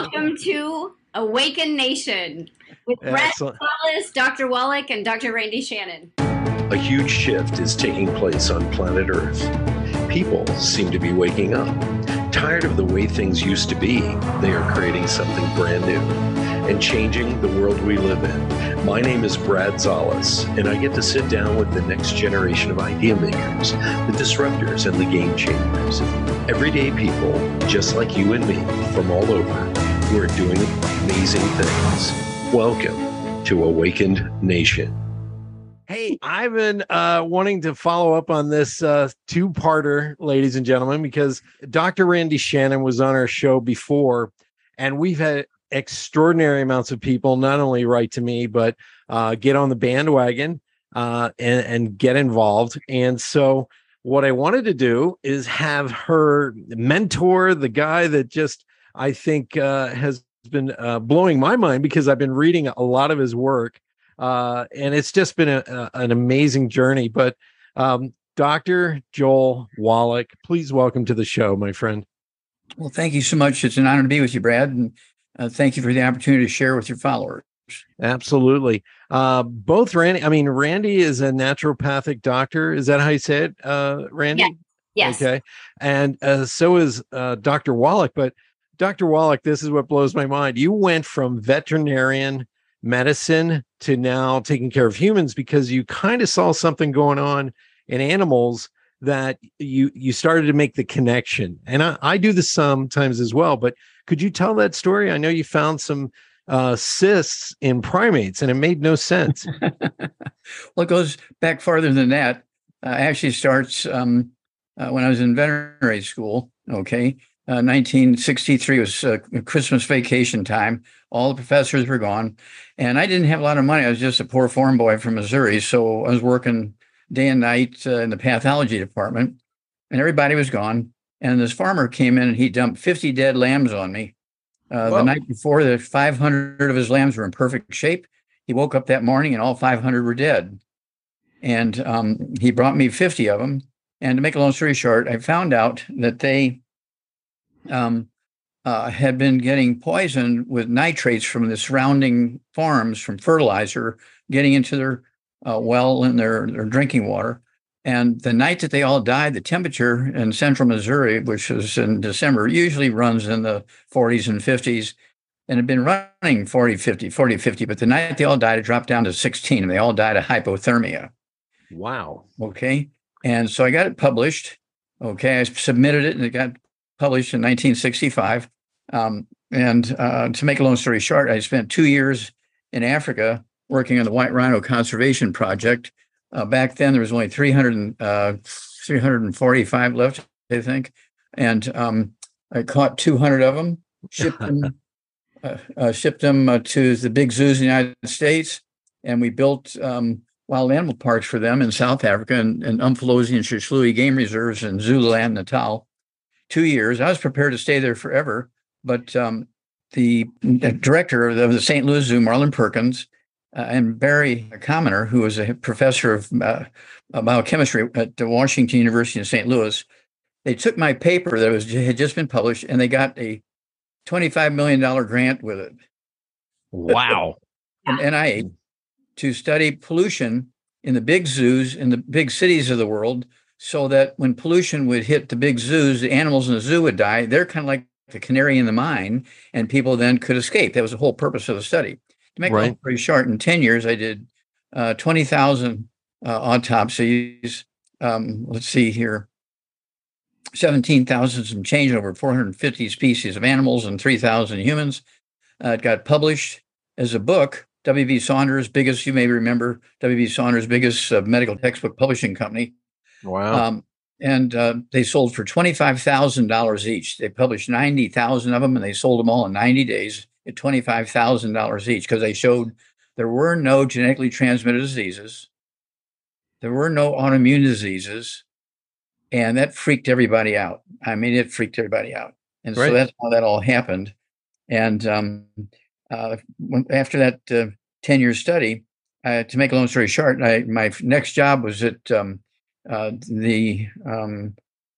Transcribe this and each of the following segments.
Welcome to Awakened Nation with Brad Szollose, Dr. Wallach, and Dr. Randy Shannon. A huge shift is taking place on planet Earth. People seem to be waking up. Tired of the way things used to be, they are creating something brand new and changing the world we live in. My name is Brad Szollose, and I get to sit down with the next generation of idea makers, the disruptors, and the game changers. Everyday people, just like you and me, from all over, who are doing amazing things. Welcome to Awakened Nation. Hey, I've been uh, wanting to follow up on this uh, two parter, ladies and gentlemen, because Dr. Randy Shannon was on our show before, and we've had extraordinary amounts of people not only write to me but uh, get on the bandwagon uh, and, and get involved and so what i wanted to do is have her mentor the guy that just i think uh, has been uh, blowing my mind because i've been reading a lot of his work uh, and it's just been a, a, an amazing journey but um, dr joel wallach please welcome to the show my friend well, thank you so much. It's an honor to be with you, Brad. And uh, thank you for the opportunity to share with your followers. Absolutely. Uh, both Randy, I mean, Randy is a naturopathic doctor. Is that how you say it, uh, Randy? Yeah. Yes. Okay. And uh, so is uh, Dr. Wallach. But Dr. Wallach, this is what blows my mind. You went from veterinarian medicine to now taking care of humans because you kind of saw something going on in animals that you you started to make the connection and I, I do this sometimes as well but could you tell that story? I know you found some uh, cysts in primates, and it made no sense. well, it goes back farther than that. Uh, actually, starts um, uh, when I was in veterinary school. Okay, 1963 uh, was uh, Christmas vacation time. All the professors were gone, and I didn't have a lot of money. I was just a poor farm boy from Missouri, so I was working day and night uh, in the pathology department, and everybody was gone. And this farmer came in and he dumped 50 dead lambs on me. Uh, the night before, the 500 of his lambs were in perfect shape. He woke up that morning and all 500 were dead. And um, he brought me 50 of them. And to make a long story short, I found out that they um, uh, had been getting poisoned with nitrates from the surrounding farms from fertilizer getting into their uh, well and their, their drinking water. And the night that they all died, the temperature in central Missouri, which was in December, usually runs in the 40s and 50s and had been running 40, 50, 40, 50. But the night they all died, it dropped down to 16 and they all died of hypothermia. Wow. Okay. And so I got it published. Okay. I submitted it and it got published in 1965. Um, and uh, to make a long story short, I spent two years in Africa working on the White Rhino Conservation Project uh, back then, there was only 300, uh, 345 left, I think. And um, I caught 200 of them, shipped them, uh, uh, shipped them uh, to the big zoos in the United States. And we built um, wild animal parks for them in South Africa and, and Umfolozi and Hluhluwe game reserves in Zululand, Natal. Two years. I was prepared to stay there forever. But um, the, the director of the St. Louis Zoo, Marlin Perkins, uh, and Barry Commoner, who was a professor of uh, biochemistry at the Washington University in St. Louis, they took my paper that was had just been published and they got a $25 million grant with it. Wow. From NIH to study pollution in the big zoos in the big cities of the world so that when pollution would hit the big zoos, the animals in the zoo would die. They're kind of like the canary in the mine, and people then could escape. That was the whole purpose of the study. To make right. it very short, in 10 years, I did uh, 20,000 uh, autopsies. Um, let's see here 17,000 some change over 450 species of animals and 3,000 humans. Uh, it got published as a book. W.B. Saunders, biggest, you may remember, W.B. Saunders, biggest uh, medical textbook publishing company. Wow. Um, and uh, they sold for $25,000 each. They published 90,000 of them and they sold them all in 90 days at $25,000 each because they showed there were no genetically transmitted diseases, there were no autoimmune diseases, and that freaked everybody out. I mean, it freaked everybody out. And right. so that's how that all happened. And um, uh, after that uh, 10 year study, uh, to make a long story short, I, my next job was at um, uh, the um,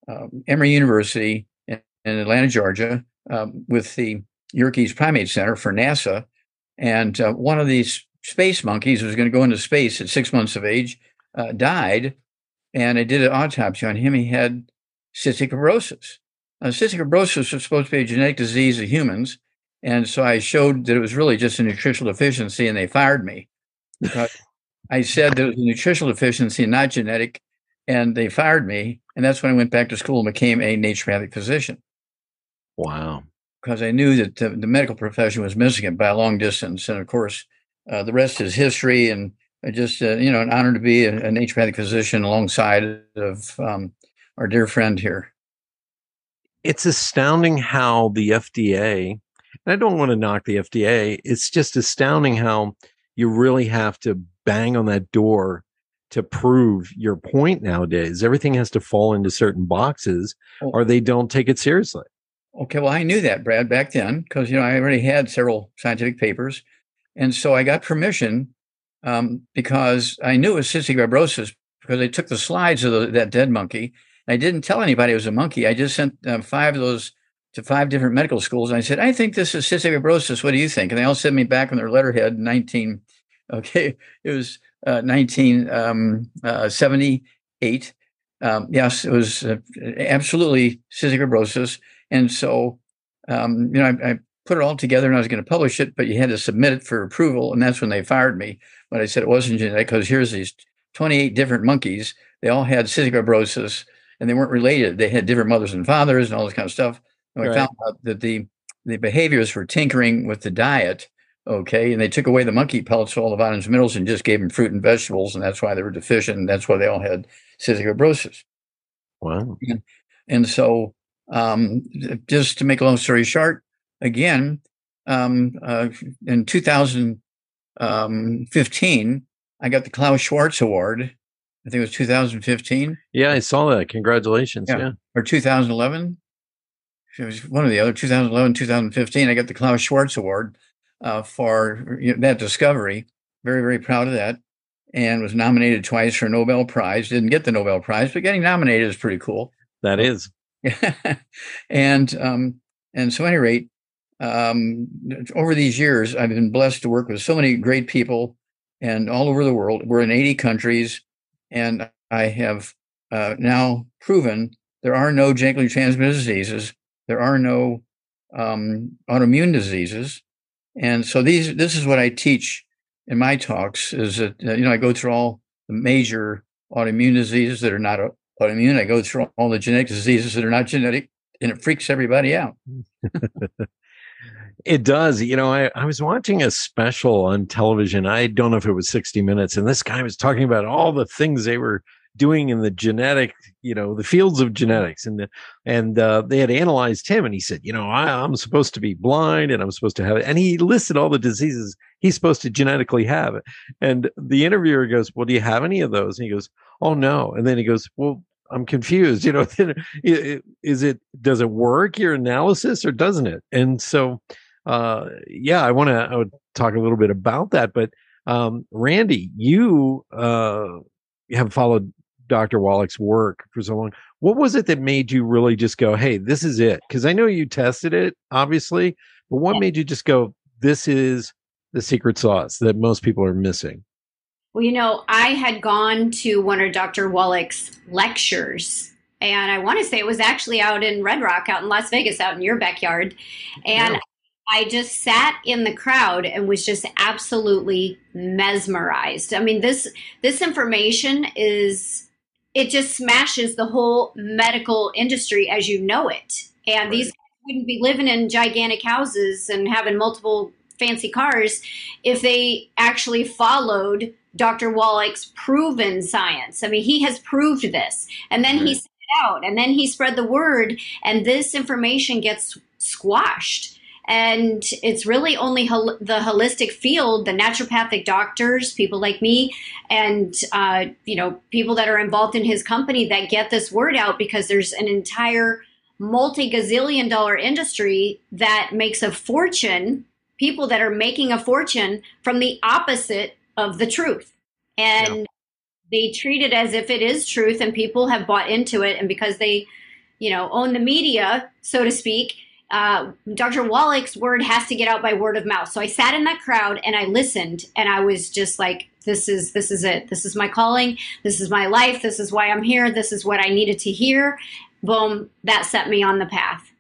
uh, Emory University in, in Atlanta, Georgia, um, with the Yerkes Primate Center for NASA. And uh, one of these space monkeys was going to go into space at six months of age, uh, died. And I did an autopsy on him. He had cystic fibrosis. Now, cystic fibrosis was supposed to be a genetic disease of humans. And so I showed that it was really just a nutritional deficiency, and they fired me I said that it was a nutritional deficiency, not genetic, and they fired me. And that's when I went back to school and became a naturopathic physician. Wow. Because I knew that the, the, medical profession was missing it by a long distance. And of course, uh, the rest is history. And just, uh, you know, an honor to be a, a naturopathic physician alongside of um, our dear friend here. It's astounding how the FDA, and I don't want to knock the FDA, it's just astounding how you really have to bang on that door to prove your point nowadays. Everything has to fall into certain boxes oh. or they don't take it seriously. Okay, well, I knew that, Brad, back then, because you know I already had several scientific papers, and so I got permission um, because I knew it was cystic fibrosis because they took the slides of the, that dead monkey. I didn't tell anybody it was a monkey. I just sent uh, five of those to five different medical schools, and I said, "I think this is cystic fibrosis. What do you think?" And they all sent me back on their letterhead, nineteen. Okay, it was uh, 1978. Um, um, yes, it was uh, absolutely cystic fibrosis. And so, um, you know, I, I, put it all together and I was going to publish it, but you had to submit it for approval. And that's when they fired me. But I said it wasn't genetic because here's these 28 different monkeys. They all had cystic fibrosis and they weren't related. They had different mothers and fathers and all this kind of stuff. And right. I found out that the, the behaviors for tinkering with the diet Okay. And they took away the monkey pellets, all the vitamins and minerals, and just gave them fruit and vegetables. And that's why they were deficient. And that's why they all had cystic fibrosis. Wow. And, and so, um, just to make a long story short, again, um, uh, in 2015, um, I got the Klaus Schwarz Award. I think it was 2015. Yeah, I saw that. Congratulations. Yeah. yeah. Or 2011. It was one or the other, 2011, 2015. I got the Klaus Schwarz Award uh, for you know, that discovery. Very, very proud of that. And was nominated twice for Nobel Prize. Didn't get the Nobel Prize, but getting nominated is pretty cool. That is. and um, and so, at any rate, um, over these years, I've been blessed to work with so many great people, and all over the world. We're in 80 countries, and I have uh, now proven there are no genetically transmitted diseases. There are no um, autoimmune diseases. And so these, this is what I teach in my talks is that, uh, you know, I go through all the major autoimmune diseases that are not autoimmune. I go through all the genetic diseases that are not genetic and it freaks everybody out. it does. You know, I, I was watching a special on television. I don't know if it was 60 minutes and this guy was talking about all the things they were doing in the genetic, you know, the fields of genetics, and the, and uh, they had analyzed him, and he said, you know, I, am supposed to be blind, and I'm supposed to have it, and he listed all the diseases he's supposed to genetically have, and the interviewer goes, well, do you have any of those? And he goes, oh no, and then he goes, well. I'm confused. You know, is it does it work your analysis or doesn't it? And so, uh, yeah, I want to I would talk a little bit about that. But um, Randy, you uh, have followed Dr. Wallach's work for so long. What was it that made you really just go, hey, this is it? Because I know you tested it, obviously, but what made you just go, this is the secret sauce that most people are missing? Well, you know, I had gone to one of Dr. Wallach's lectures, and I want to say it was actually out in Red Rock, out in Las Vegas, out in your backyard. And yeah. I just sat in the crowd and was just absolutely mesmerized. I mean, this this information is it just smashes the whole medical industry as you know it. And right. these wouldn't be living in gigantic houses and having multiple fancy cars if they actually followed Dr. Wallach's proven science. I mean, he has proved this. And then right. he said it out and then he spread the word and this information gets squashed and it's really only hol- the holistic field the naturopathic doctors people like me and uh, you know people that are involved in his company that get this word out because there's an entire multi-gazillion dollar industry that makes a fortune people that are making a fortune from the opposite of the truth and yeah. they treat it as if it is truth and people have bought into it and because they you know own the media so to speak uh, Dr. Wallach's word has to get out by word of mouth. So I sat in that crowd and I listened, and I was just like, "This is this is it. This is my calling. This is my life. This is why I'm here. This is what I needed to hear." Boom! That set me on the path.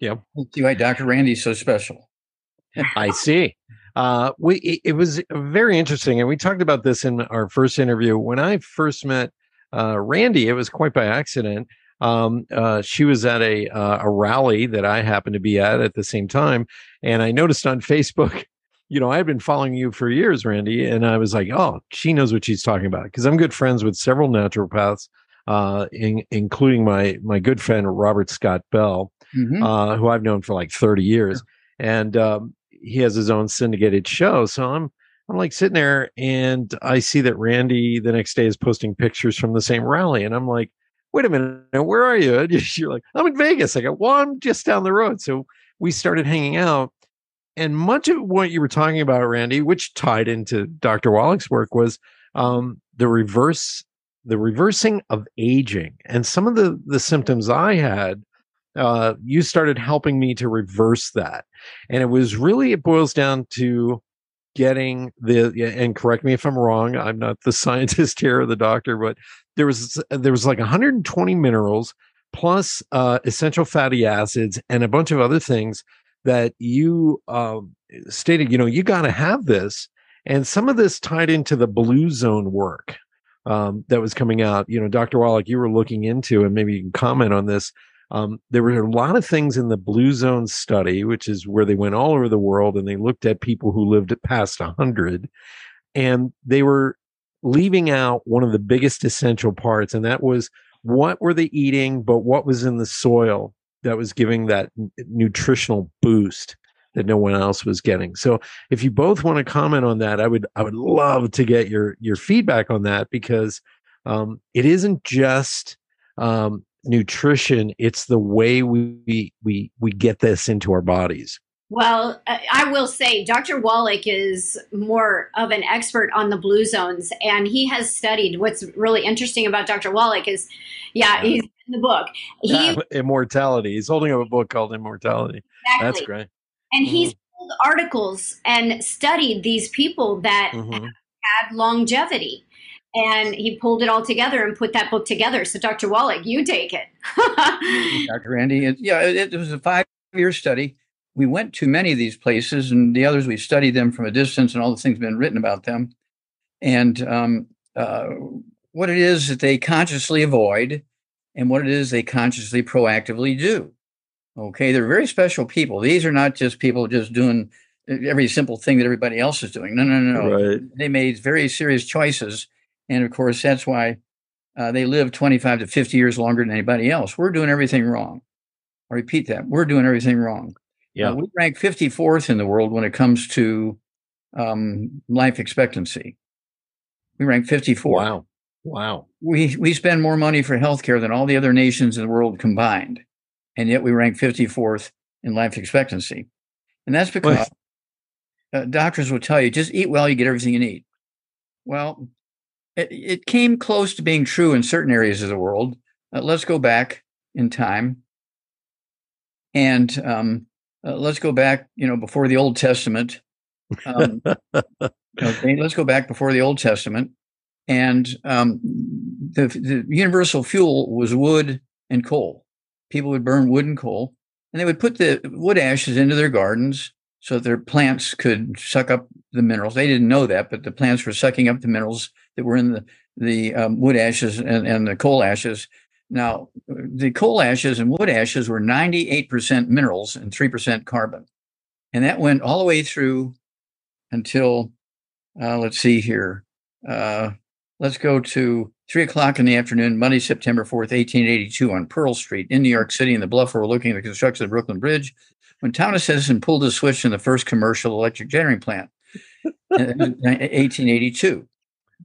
Yep. See why Dr. Randy's so special. I see. Uh, we it, it was very interesting, and we talked about this in our first interview. When I first met uh, Randy, it was quite by accident um, uh, she was at a uh, a rally that I happened to be at at the same time, and I noticed on Facebook, you know, I've been following you for years, Randy, and I was like, oh, she knows what she's talking about because I'm good friends with several naturopaths, uh, in, including my my good friend Robert Scott Bell, mm-hmm. uh, who I've known for like 30 years, and um, he has his own syndicated show. So I'm I'm like sitting there and I see that Randy the next day is posting pictures from the same rally, and I'm like wait a minute, where are you? And you're like, I'm in Vegas. I go, well, I'm just down the road. So we started hanging out. And much of what you were talking about, Randy, which tied into Dr. Wallach's work, was um, the reverse, the reversing of aging. And some of the the symptoms I had, uh, you started helping me to reverse that. And it was really, it boils down to getting the and correct me if i'm wrong i'm not the scientist here or the doctor but there was there was like 120 minerals plus uh, essential fatty acids and a bunch of other things that you uh, stated you know you got to have this. And some of this tied into the blue zone work um, that was coming out. You know dr wallach you were looking into and maybe you can comment on this um, there were a lot of things in the blue zone study which is where they went all over the world and they looked at people who lived past 100 and they were leaving out one of the biggest essential parts, and that was what were they eating, but what was in the soil that was giving that nutritional boost that no one else was getting. So if you both want to comment on that, I would I would love to get your your feedback on that because um, it isn't just um, nutrition; it's the way we we we get this into our bodies. Well, I will say Dr. Wallach is more of an expert on the blue zones, and he has studied. What's really interesting about Dr. Wallach is, yeah, he's in the book. He yeah, immortality. He's holding up a book called Immortality. Exactly. That's great. And mm-hmm. he's pulled articles and studied these people that mm-hmm. had longevity. And he pulled it all together and put that book together. So, Dr. Wallach, you take it. Dr. Randy, yeah, it, it was a five year study we went to many of these places, and the others we studied them from a distance, and all the things been written about them, and um, uh, what it is that they consciously avoid, and what it is they consciously proactively do. Okay, they're very special people. These are not just people just doing every simple thing that everybody else is doing. No, no, no. Right. They made very serious choices, and of course, that's why uh, they live 25 to 50 years longer than anybody else. We're doing everything wrong. I repeat that. We're doing everything wrong. Yeah. Uh, we rank 54th in the world when it comes to um, life expectancy. We rank 54. Wow. Wow. We, we spend more money for healthcare than all the other nations in the world combined. And yet we rank 54th in life expectancy. And that's because uh, doctors will tell you just eat well, you get everything you need. Well, it, it came close to being true in certain areas of the world. Uh, let's go back in time. And um, uh, let's go back, you know, before the Old Testament. Um, okay, let's go back before the Old Testament, and um, the the universal fuel was wood and coal. People would burn wood and coal, and they would put the wood ashes into their gardens so their plants could suck up the minerals. They didn't know that, but the plants were sucking up the minerals that were in the the um, wood ashes and, and the coal ashes now, the coal ashes and wood ashes were 98% minerals and 3% carbon. And that went all the way through until, uh, let's see here. Uh, let's go to three o'clock in the afternoon, Monday, September 4th, 1882, on Pearl Street in New York City, in the bluff overlooking the construction of the Brooklyn Bridge, when Thomas Edison pulled the switch in the first commercial electric generating plant in 1882.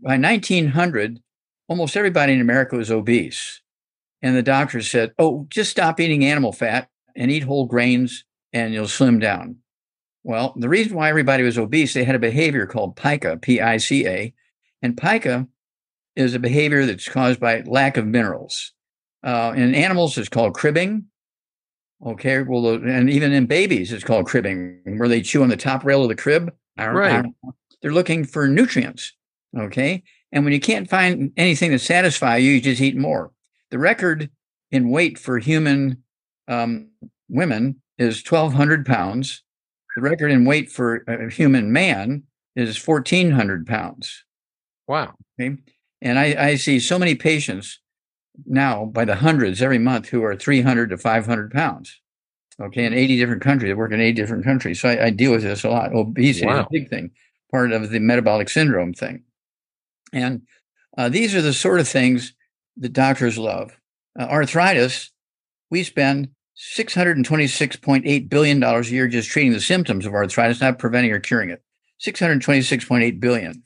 By 1900, almost everybody in America was obese. And the doctors said, Oh, just stop eating animal fat and eat whole grains and you'll slim down. Well, the reason why everybody was obese, they had a behavior called pica, P I C A. And pica is a behavior that's caused by lack of minerals. Uh, in animals, it's called cribbing. Okay. Well, and even in babies, it's called cribbing, where they chew on the top rail of the crib. Right. They're looking for nutrients. Okay. And when you can't find anything to satisfy you, you just eat more. The record in weight for human um, women is 1,200 pounds. The record in weight for a human man is 1,400 pounds. Wow. Okay. And I, I see so many patients now by the hundreds every month who are 300 to 500 pounds. Okay. In 80 different countries. I work in 80 different countries. So I, I deal with this a lot. Obesity wow. is a big thing, part of the metabolic syndrome thing. And uh, these are the sort of things that doctors love. Uh, arthritis, we spend $626.8 billion a year just treating the symptoms of arthritis, not preventing or curing it. 626.8 billion.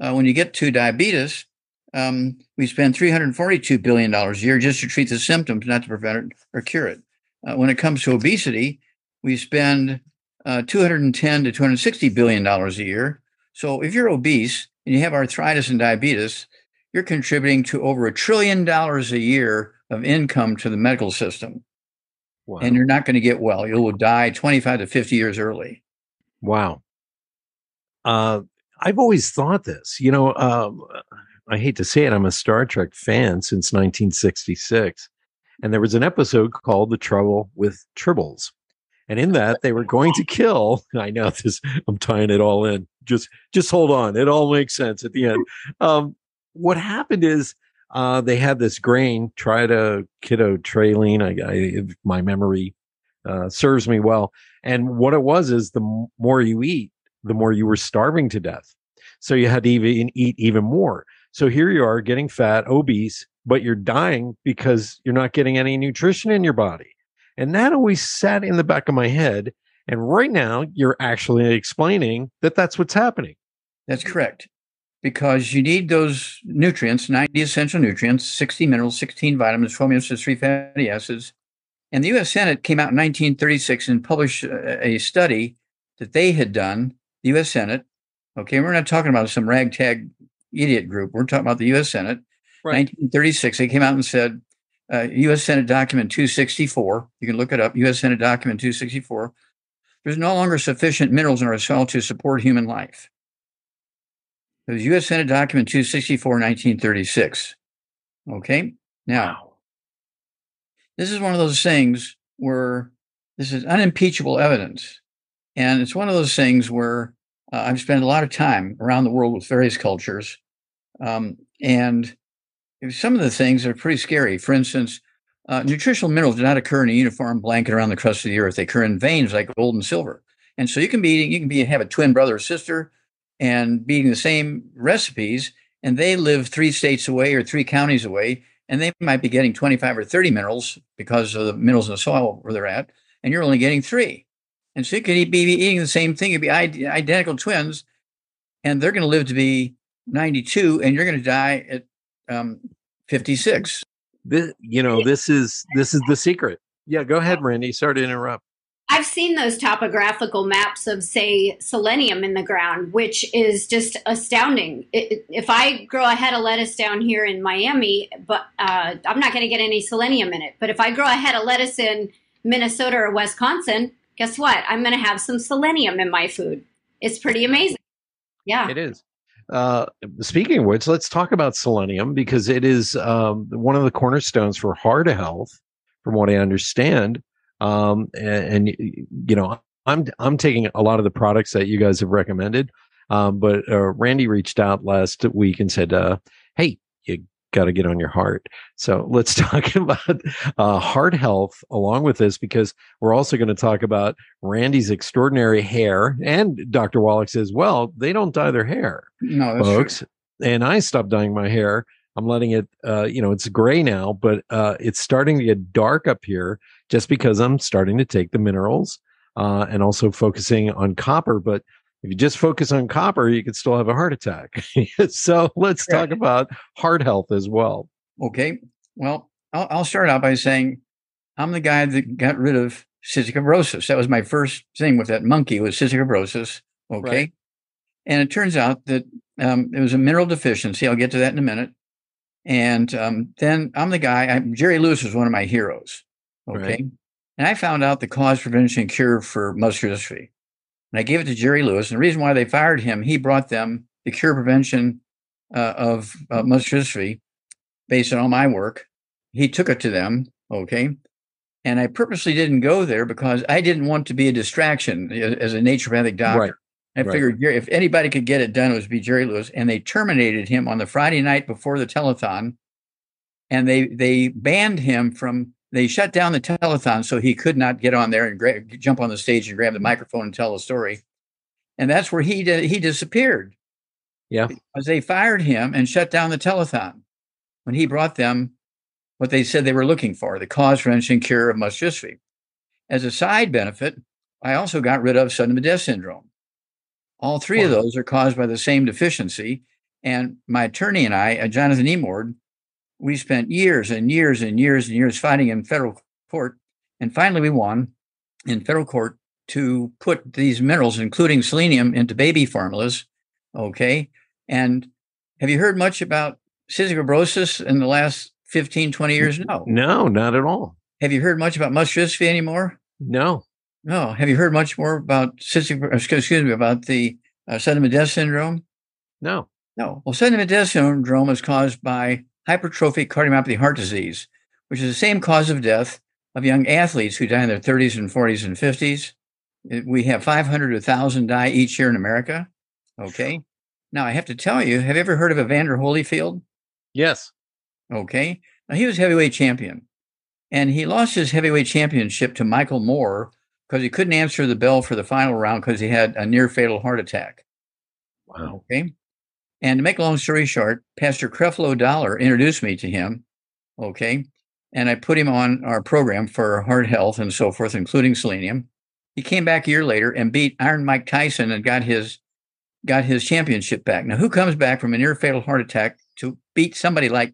Uh, when you get to diabetes, um, we spend $342 billion a year just to treat the symptoms, not to prevent it or cure it. Uh, when it comes to obesity, we spend uh, 210 to 260 billion dollars a year. So if you're obese and you have arthritis and diabetes, you're contributing to over a trillion dollars a year of income to the medical system. Wow. And you're not going to get well. You will die 25 to 50 years early. Wow. Uh, I've always thought this. You know, um, I hate to say it, I'm a Star Trek fan since 1966. And there was an episode called The Trouble with Tribbles. And in that, they were going to kill. I know this, I'm tying it all in. Just, just hold on. It all makes sense at the end. Um, what happened is uh, they had this grain, try tridokitotraline. I, I my memory uh, serves me well. And what it was is the more you eat, the more you were starving to death. So you had to even eat even more. So here you are getting fat, obese, but you're dying because you're not getting any nutrition in your body. And that always sat in the back of my head. And right now, you're actually explaining that that's what's happening. That's correct. Because you need those nutrients, 90 essential nutrients, 60 minerals, 16 vitamins, 12 minerals, 3 fatty acids. And the US Senate came out in 1936 and published a study that they had done, the US Senate. Okay, we're not talking about some ragtag idiot group. We're talking about the US Senate. Right. 1936, they came out and said uh, U.S. Senate document 264. You can look it up. U.S. Senate document 264. There's no longer sufficient minerals in our soil to support human life. It was U.S. Senate document 264, 1936. Okay. Now, wow. this is one of those things where this is unimpeachable evidence. And it's one of those things where uh, I've spent a lot of time around the world with various cultures. Um, and some of the things are pretty scary. For instance, uh, nutritional minerals do not occur in a uniform blanket around the crust of the earth. They occur in veins like gold and silver. And so you can be eating, you can be have a twin brother or sister and be eating the same recipes, and they live three states away or three counties away, and they might be getting 25 or 30 minerals because of the minerals in the soil where they're at, and you're only getting three. And so you could be eating the same thing. You'd be identical twins, and they're going to live to be 92, and you're going to die at um, 56. This, you know, this is this is the secret. Yeah, go ahead, Randy. Sorry to interrupt. I've seen those topographical maps of, say, selenium in the ground, which is just astounding. It, if I grow a head of lettuce down here in Miami, but uh, I'm not going to get any selenium in it. But if I grow a head of lettuce in Minnesota or Wisconsin, guess what? I'm going to have some selenium in my food. It's pretty amazing. Yeah, it is. Uh, speaking of which, let's talk about selenium because it is um, one of the cornerstones for heart health, from what I understand. Um, and, and, you know, I'm I'm taking a lot of the products that you guys have recommended. Um, but uh, Randy reached out last week and said, uh, "Hey, you got to get on your heart. So let's talk about uh, heart health along with this because we're also going to talk about Randy's extraordinary hair and Dr. Wallach's as well. They don't dye their hair, no, folks. True. And I stopped dyeing my hair. I'm letting it, uh, you know, it's gray now, but uh, it's starting to get dark up here just because I'm starting to take the minerals uh, and also focusing on copper. But if you just focus on copper, you could still have a heart attack. so let's talk about heart health as well. Okay. Well, I'll, I'll, start out by saying I'm the guy that got rid of cystic fibrosis. That was my first thing with that monkey was cystic fibrosis. Okay. Right. And it turns out that um, it was a mineral deficiency. I'll get to that in a minute. And um, then I'm the guy, I'm, Jerry Lewis was one of my heroes. Okay. Right. And I found out the cause, prevention, and cure for muscular dystrophy. And I gave it to Jerry Lewis. And the reason why they fired him, he brought them the cure prevention uh, of uh, muscular dystrophy based on all my work. He took it to them. Okay. And I purposely didn't go there because I didn't want to be a distraction as a naturopathic doctor. Right. I right. figured if anybody could get it done, it was be Jerry Lewis. And they terminated him on the Friday night before the telethon. And they they banned him from they shut down the telethon so he could not get on there and gra- jump on the stage and grab the microphone and tell a story. And that's where he did, he disappeared. Yeah. Because they fired him and shut down the telethon when he brought them what they said they were looking for the cause, prevention, cure of dystrophy. As a side benefit, I also got rid of sudden death syndrome. All three wow. of those are caused by the same deficiency. And my attorney and I, uh, Jonathan Emord, we spent years and years and years and years fighting in federal court. And finally, we won in federal court to put these minerals, including selenium, into baby formulas. Okay. And have you heard much about cystic fibrosis in the last 15, 20 years? No. No, not at all. Have you heard much about muscular dystrophy anymore? No. No. Have you heard much more about cystic, excuse me, about the uh, death syndrome? No. No. Well, death syndrome is caused by hypertrophic cardiomyopathy heart disease, which is the same cause of death of young athletes who die in their 30s and 40s and 50s. Uh, we have 500 to 1,000 die each year in America. Okay. Now, I have to tell you, have you ever heard of Evander Holyfield? Yes. Okay. Now, he was heavyweight champion, and he lost his heavyweight championship to Michael Moore because he couldn't answer the bell for the final round because he had a near fatal heart attack. Wow. Okay. And to make a long story short, Pastor Creflo Dollar introduced me to him. Okay. And I put him on our program for heart health and so forth, including selenium. He came back a year later and beat Iron Mike Tyson and got his got his championship back. Now, who comes back from a near fatal heart attack to beat somebody like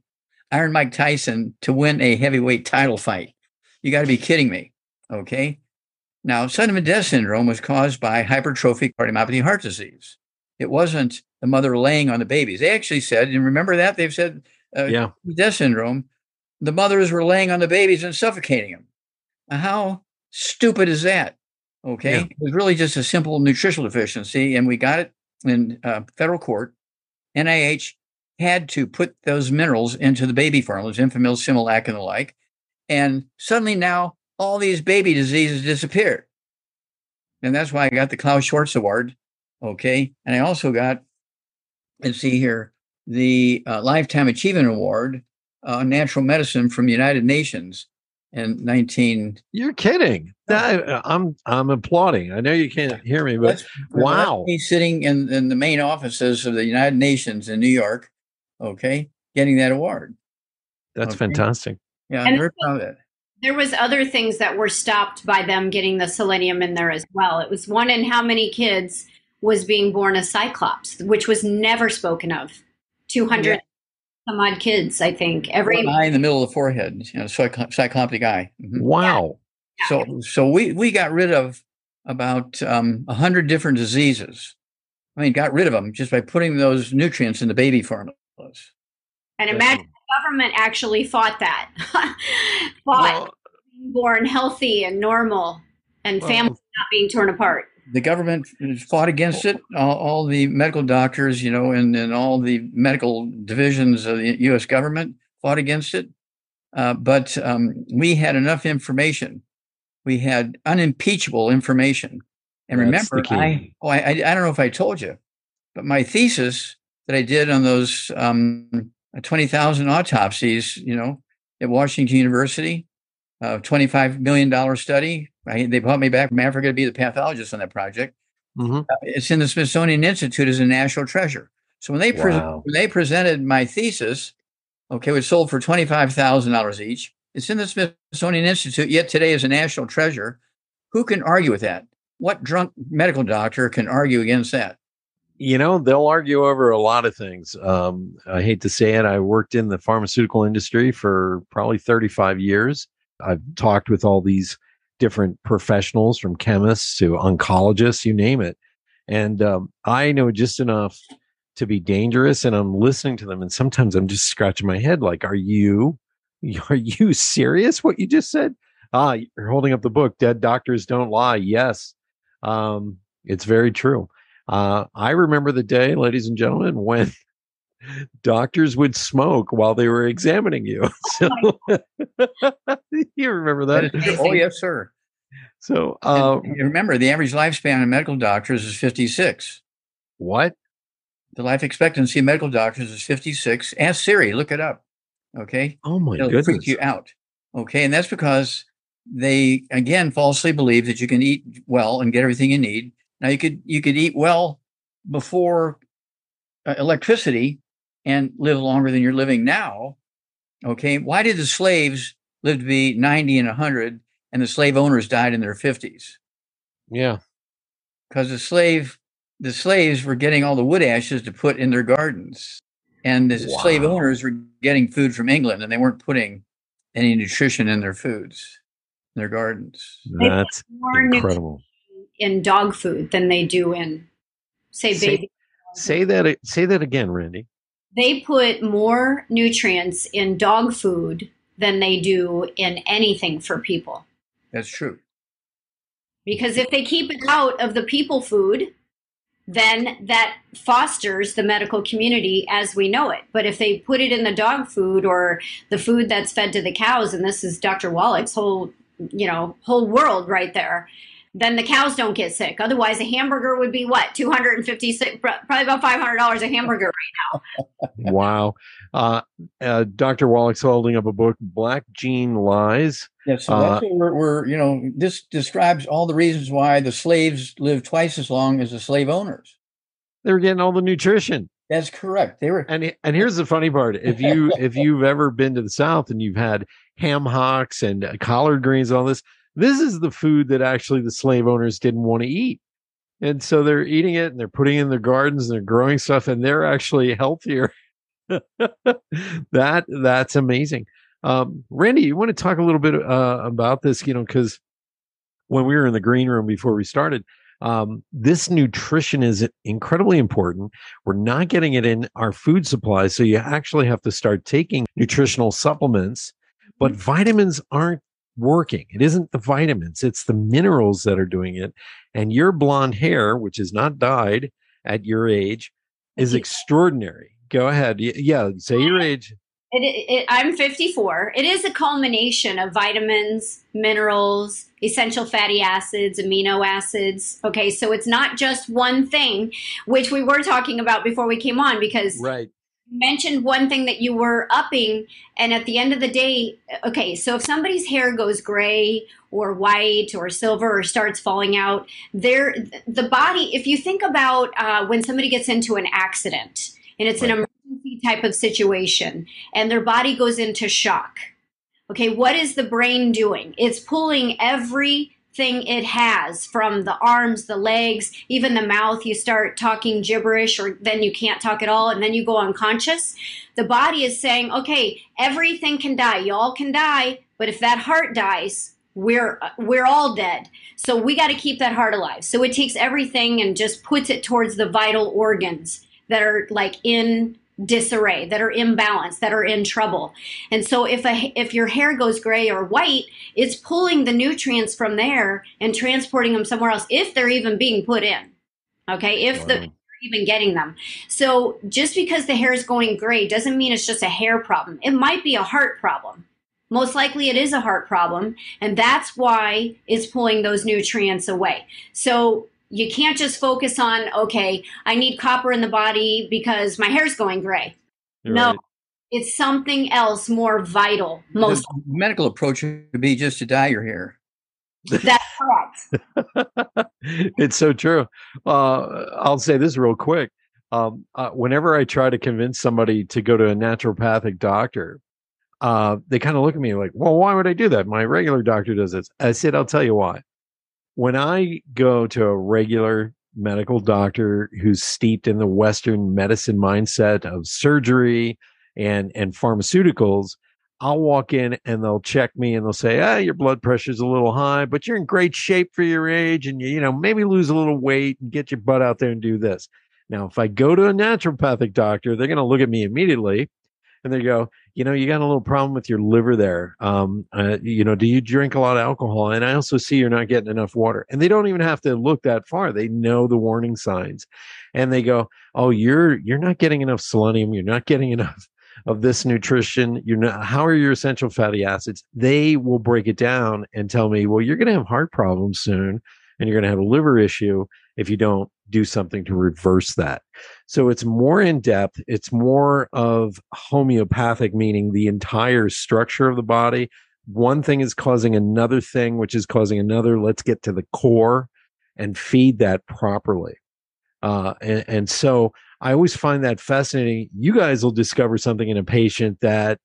Iron Mike Tyson to win a heavyweight title fight? You got to be kidding me. Okay. Now, sudden death syndrome was caused by hypertrophic cardiomyopathy heart disease. It wasn't the mother laying on the babies. They actually said, and remember that they've said, uh, yeah, death syndrome. The mothers were laying on the babies and suffocating them. How stupid is that? Okay, yeah. it was really just a simple nutritional deficiency, and we got it in uh, federal court. NIH had to put those minerals into the baby formulas, Enfamil, Similac, and the like, and suddenly now all these baby diseases disappeared. And that's why I got the Klaus Schwarz Award. Okay. And I also got and see here the uh, Lifetime Achievement Award on uh, Natural Medicine from United Nations in 19 You're kidding. That, uh, I'm I'm applauding. I know you can't hear me, but wow. He's sitting in, in the main offices of the United Nations in New York, okay, getting that award. That's okay? fantastic. Yeah, I'm very proud of it. There was other things that were stopped by them getting the selenium in there as well. It was one in how many kids was being born a cyclops, which was never spoken of. 200 yeah. some odd kids, I think. Every eye in the middle of the forehead, you know, cyclopic eye. Mm-hmm. Wow. Yeah. So, so we, we got rid of about um, 100 different diseases. I mean, got rid of them just by putting those nutrients in the baby formulas. And imagine the government actually fought that. fought well, being born healthy and normal and well, families not being torn apart the government fought against it. All, all, the medical doctors, you know, and, and all the medical divisions of the U.S. government fought against it. Uh, but um, we had enough information. We had unimpeachable information. And That's remember, I, oh, I, I don't know if I told you, but my thesis that I did on those um, 20,000 autopsies, you know, at Washington University, a $25 million study. I, they brought me back from Africa to be the pathologist on that project. Mm-hmm. Uh, it's in the Smithsonian Institute as a national treasure. So when they pre- wow. when they presented my thesis, okay, it sold for twenty five thousand dollars each. It's in the Smithsonian Institute yet today is a national treasure. Who can argue with that? What drunk medical doctor can argue against that? You know, they'll argue over a lot of things. Um, I hate to say it. I worked in the pharmaceutical industry for probably 35 years. I've talked with all these different professionals from chemists to oncologists, you name it. And um, I know just enough to be dangerous. And I'm listening to them. And sometimes I'm just scratching my head like, are you, are you serious what you just said? Ah, you're holding up the book. Dead doctors don't lie. Yes, um, it's very true. Uh, I remember the day, ladies and gentlemen, when doctors would smoke while they were examining you. So you remember that? that oh yes, sir. So uh, remember, the average lifespan of medical doctors is 56. What? The life expectancy of medical doctors is 56. Ask Siri, look it up. Okay. Oh my It'll goodness. freak you out. Okay. And that's because they again falsely believe that you can eat well and get everything you need. Now you could you could eat well before uh, electricity and live longer than you're living now. Okay. Why did the slaves live to be 90 and 100 and the slave owners died in their 50s? Yeah. Because the slave the slaves were getting all the wood ashes to put in their gardens. And the wow. slave owners were getting food from England and they weren't putting any nutrition in their foods, in their gardens. That's incredible. In dog food than they do in, say, say, baby. Say that. Say that again, Randy. They put more nutrients in dog food than they do in anything for people. That's true. Because if they keep it out of the people food, then that fosters the medical community as we know it. But if they put it in the dog food or the food that's fed to the cows, and this is Dr. Wallach's whole, you know, whole world right there, then the cows don't get sick. Otherwise, a hamburger would be what two hundred and fifty six, probably about five hundred dollars a hamburger right now. wow, uh, uh, Dr. Wallach's holding up a book, Black Gene Lies. Yeah, so that's uh, what we're, we're, you know, this describes all the reasons why the slaves lived twice as long as the slave owners. They were getting all the nutrition. That's correct. They were, and and here's the funny part: if you if you've ever been to the South and you've had ham hocks and uh, collard greens, all this, this is the food that actually the slave owners didn't want to eat. And so they're eating it and they're putting it in their gardens and they're growing stuff and they're actually healthier. that that's amazing. Um, Randy, you want to talk a little bit uh, about this? You know, because when we were in the green room before we started, um, this nutrition is incredibly important. We're not getting it in our food supply, so you actually have to start taking nutritional supplements. But mm-hmm. vitamins aren't working. It isn't the vitamins, it's the minerals that are doing it. And your blonde hair, which is not dyed at your age, is extraordinary. Go ahead. Yeah, say your age. It, it, I'm 54. It is a culmination of vitamins, minerals, essential fatty acids, amino acids. Okay, so it's not just one thing, which we were talking about before we came on because right mentioned one thing that you were upping and at the end of the day okay so if somebody's hair goes gray or white or silver or starts falling out there the body if you think about uh, when somebody gets into an accident and it's right. an emergency type of situation and their body goes into shock okay what is the brain doing it's pulling every thing it has from the arms, the legs, even the mouth. You start talking gibberish, or then you can't talk at all, and then you go unconscious. The body is saying, okay, everything can die. Y'all can die, but if that heart dies, we're we're all dead. So we got to keep that heart alive. So it takes everything and just puts it towards the vital organs that are like in disarray, that are imbalanced, that are in trouble. And so if a, if your hair goes gray or white, it's pulling the nutrients from there and transporting them somewhere else if they're even being put in. Okay? If wow. the even getting them. So just because the hair is going gray doesn't mean it's just a hair problem. It might be a heart problem. Most likely it is a heart problem, and that's why it's pulling those nutrients away. So you can't just focus on okay i need copper in the body because my hair's going gray. You're no right. it's something else more vital most the medical approach would be just to dye your hair. That's correct. It's so true. Uh, i'll say this real quick. Um, uh, whenever i try to convince somebody to go to a naturopathic doctor uh, they kind of look at me like well why would i do that? My regular doctor does this. I said i'll tell you why when I go to a regular medical doctor who's steeped in the Western medicine mindset of surgery and and pharmaceuticals, I'll walk in and they'll check me and they'll say, "Ah, your blood pressure's a little high, but you're in great shape for your age, and you, you know maybe lose a little weight and get your butt out there and do this." Now, if I go to a naturopathic doctor, they're going to look at me immediately and they go, you know, you got a little problem with your liver there. Um, uh, you know, do you drink a lot of alcohol? And I also see you're not getting enough water. And they don't even have to look that far. They know the warning signs, and they go, oh, you're you're not getting enough selenium. You're not getting enough of this nutrition. You're not. How are your essential fatty acids? They will break it down and tell me, well, you're going to have heart problems soon, and you're going to have a liver issue if you don't do something to reverse that. So it's more in depth. It's more of homeopathic, meaning the entire structure of the body. One thing is causing another thing, which is causing another. Let's get to the core and feed that properly. Uh, and, and so I always find that fascinating. You guys will discover something in a patient that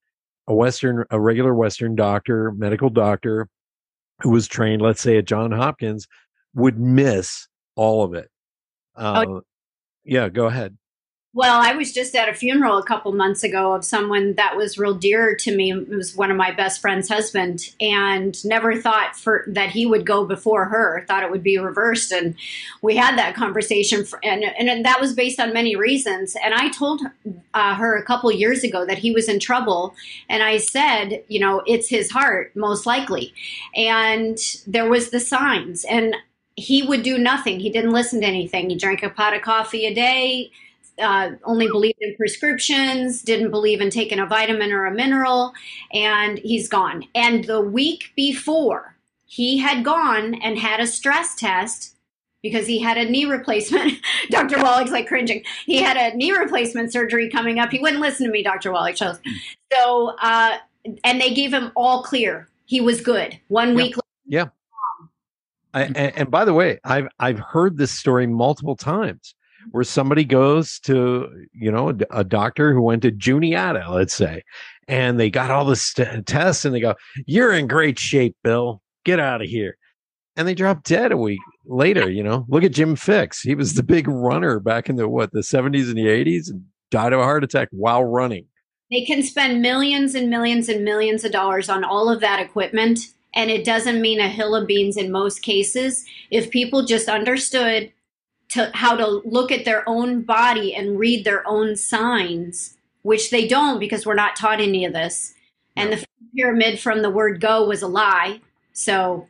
a Western, a regular Western doctor, medical doctor who was trained, let's say at John Hopkins, would miss all of it. Uh, oh. Yeah, go ahead. Well, I was just at a funeral a couple months ago of someone that was real dear to me. It was one of my best friend's husband, and never thought for that he would go before her. Thought it would be reversed, and we had that conversation, for, and and that was based on many reasons. And I told uh, her a couple years ago that he was in trouble, and I said, you know, it's his heart most likely, and there was the signs, and he would do nothing. He didn't listen to anything. He drank a pot of coffee a day, uh, only believed in prescriptions, didn't believe in taking a vitamin or a mineral, and he's gone. And the week before, he had gone and had a stress test because he had a knee replacement. Dr. Wallach's like cringing. He had a knee replacement surgery coming up. He wouldn't listen to me, Dr. Wallach chose. So, uh, and they gave him all clear. He was good. One week later, yeah. I, mm. and, and, by the way, I've I've heard this story multiple times where somebody goes to you know a, a doctor who went to Juniata, let's say, and they got all the st- tests, and they go, "You're in great shape, Bill. Get out of here." And they drop dead a week later. You know, look at Jim Fixx. He was the big runner back in the what the 70s and the 80s, and died of a heart attack while running. They can spend millions and millions and millions of dollars on all of that equipment and it doesn't mean a hill of beans in most cases. If people just understood to, how to look at their own body and read their own signs, which they don't because we're not taught any of this. And the pyramid from the word go was a lie. So,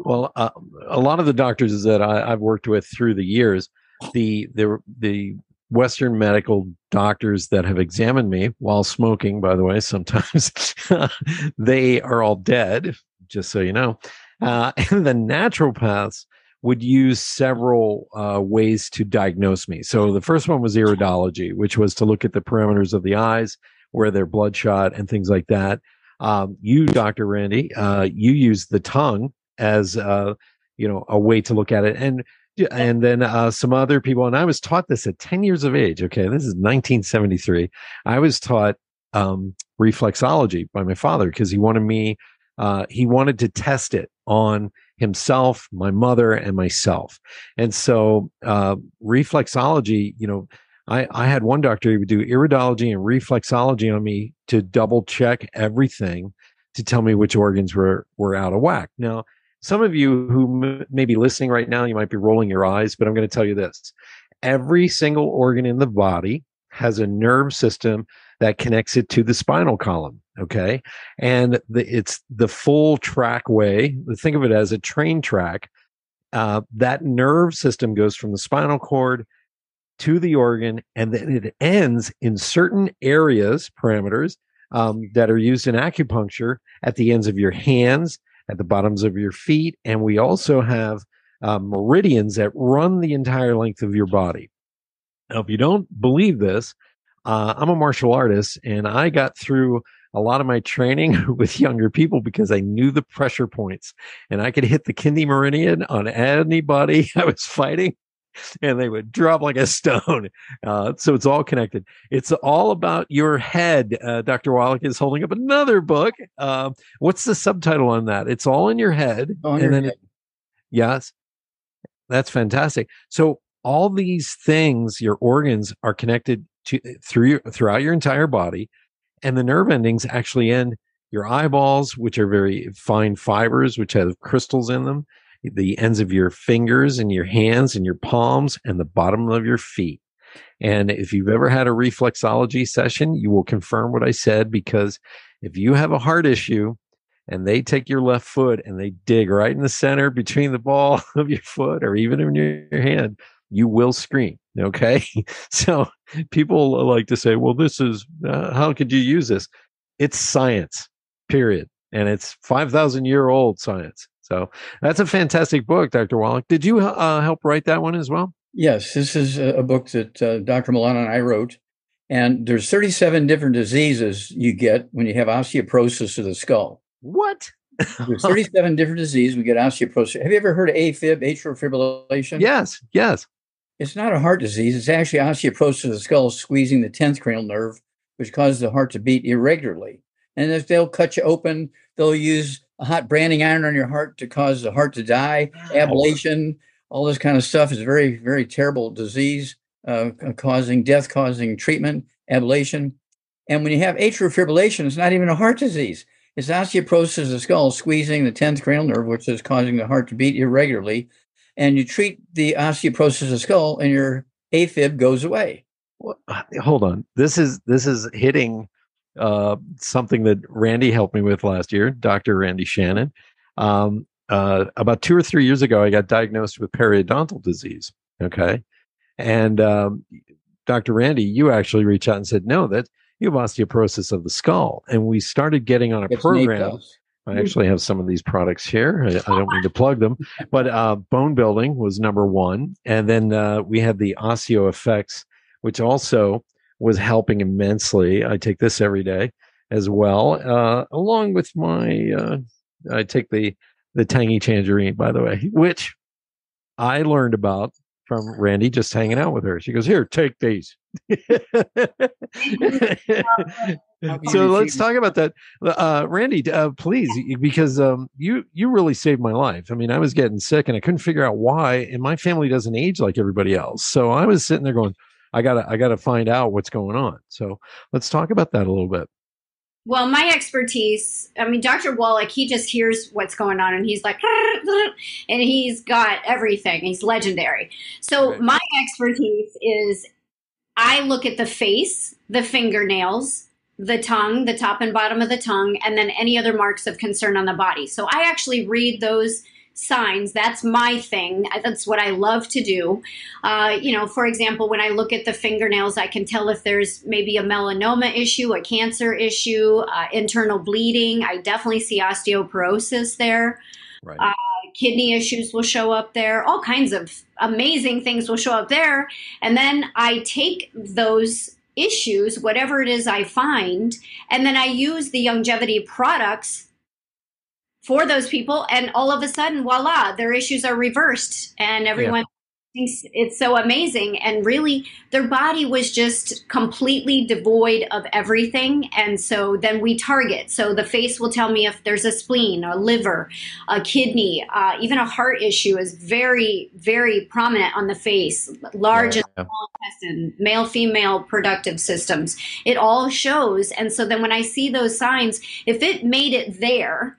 well, uh, a lot of the doctors that I, have worked with through the years, the the the Western medical doctors that have examined me while smoking, by the way, sometimes they are all dead just so you know. Uh, and the naturopaths would use several uh, ways to diagnose me. So the first one was iridology, which was to look at the parameters of the eyes, where they're bloodshot, and things like that. Um, you, Dr. Randy, uh, you use the tongue as uh, you know a way to look at it, and and then uh, some other people. And I was taught this at ten years of age. Okay, this is 1973. I was taught um, reflexology by my father because he wanted me uh, he wanted to test it on himself, my mother, and myself. And so, uh, reflexology, you know, I, I had one doctor who would do iridology and reflexology on me to double check everything to tell me which organs were, were out of whack. Now, some of you who m- may be listening right now, you might be rolling your eyes, but I'm going to tell you this. Every single organ in the body has a nerve system that connects it to the spinal column. Okay. And the, it's the full trackway. Think of it as a train track. Uh, that nerve system goes from the spinal cord to the organ, and then it ends in certain areas, parameters um, that are used in acupuncture at the ends of your hands, at the bottoms of your feet. And we also have uh, meridians that run the entire length of your body. Now, if you don't believe this, uh, I'm a martial artist and I got through a lot of my training with younger people because I knew the pressure points and I could hit the kidney meridian on anybody I was fighting and they would drop like a stone. Uh, so it's all connected. It's all about your head. Uh, Dr. Wallach is holding up another book. Uh, what's the subtitle on that? It's all in your head. On and your then, head. yes, that's fantastic. So all these things, your organs are connected to eh, through throughout your entire body, and the nerve endings actually end your eyeballs, which are very fine fibers, which have crystals in them, the ends of your fingers and your hands and your palms and the bottom of your feet. And if you've ever had a reflexology session, you will confirm what I said because if you have a heart issue and they take your left foot and they dig right in the center between the ball of your foot or even in your, your hand, you will scream. Okay. so people like to say, well, this is, uh, how could you use this? It's science, period. And it's 5,000 year old science. So that's a fantastic book, Dr. Wallach. Did you uh, help write that one as well? Yes, this is a book that uh, Dr. Milano and I wrote. And there's 37 different diseases you get when you have osteoporosis of the skull. What? there's 37 different diseases. We get osteoporosis. Have you ever heard of AFib, atrial fibrillation? Yes, yes. It's not a heart disease. It's actually osteoporosis of the skull squeezing the 10th cranial nerve, which causes the heart to beat irregularly. And if they'll cut you open, they'll use a hot branding iron on your heart to cause the heart to die, ablation, all this kind of stuff is very, very terrible disease, uh, causing death, causing treatment, ablation. And when you have atrial fibrillation, it's not even a heart disease. It's osteoporosis of the skull squeezing the 10th cranial nerve, which is causing the heart to beat irregularly. And you treat the osteoporosis of the skull, and your AFib goes away. Well, hold on. This is this is hitting uh, something that Randy helped me with last year, Dr. Randy Shannon. Um, uh, about two or three years ago, I got diagnosed with periodontal disease. Okay. And um, Dr. Randy, you actually reached out and said, no, that you have osteoporosis of the skull. And we started getting on a it's program. I actually have some of these products here. I, I don't mean to plug them, but uh, bone building was number one. And then uh, we had the OsteoFX, which also was helping immensely. I take this every day as well, uh, along with my. Uh, I take the the tangy tangerine, by the way, which I learned about from Randy just hanging out with her. She goes, "Here, take these." so let's talk about that, uh, Randy. Uh, please, because um, you you really saved my life. I mean, I was getting sick and I couldn't figure out why, and my family doesn't age like everybody else. So I was sitting there going, I gotta I gotta find out what's going on. So let's talk about that a little bit. Well, my expertise, I mean, Dr. Wallach, he just hears what's going on and he's like, and he's got everything. He's legendary. So, right. my expertise is I look at the face, the fingernails, the tongue, the top and bottom of the tongue, and then any other marks of concern on the body. So, I actually read those signs. That's my thing. That's what I love to do. Uh, you know, for example, when I look at the fingernails, I can tell if there's maybe a melanoma issue, a cancer issue, uh, internal bleeding. I definitely see osteoporosis there. Right. Uh, kidney issues will show up there. All kinds of amazing things will show up there. And then I take those issues, whatever it is I find, and then I use the longevity products for those people and all of a sudden voila their issues are reversed and everyone. Thinks it's so amazing. And really their body was just completely devoid of everything. And so then we target. So the face will tell me if there's a spleen a liver a kidney uh, even a heart issue is very very prominent on the face. Large yeah. and small intestine male female productive systems. It all shows. And so then when i see those signs if it made it there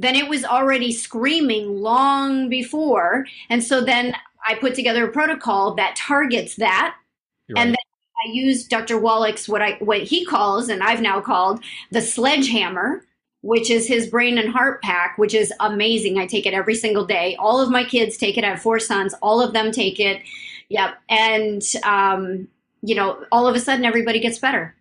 then it was already screaming long before. And so then I put together a protocol that targets that. And then I use Dr. Wallach's what I what he calls and I've now called the sledgehammer, which is his brain and heart pack, which is amazing. I take it every single day. All of my kids take it. I have four sons. All of them take it. Yep. And um, you know, all of a sudden everybody gets better.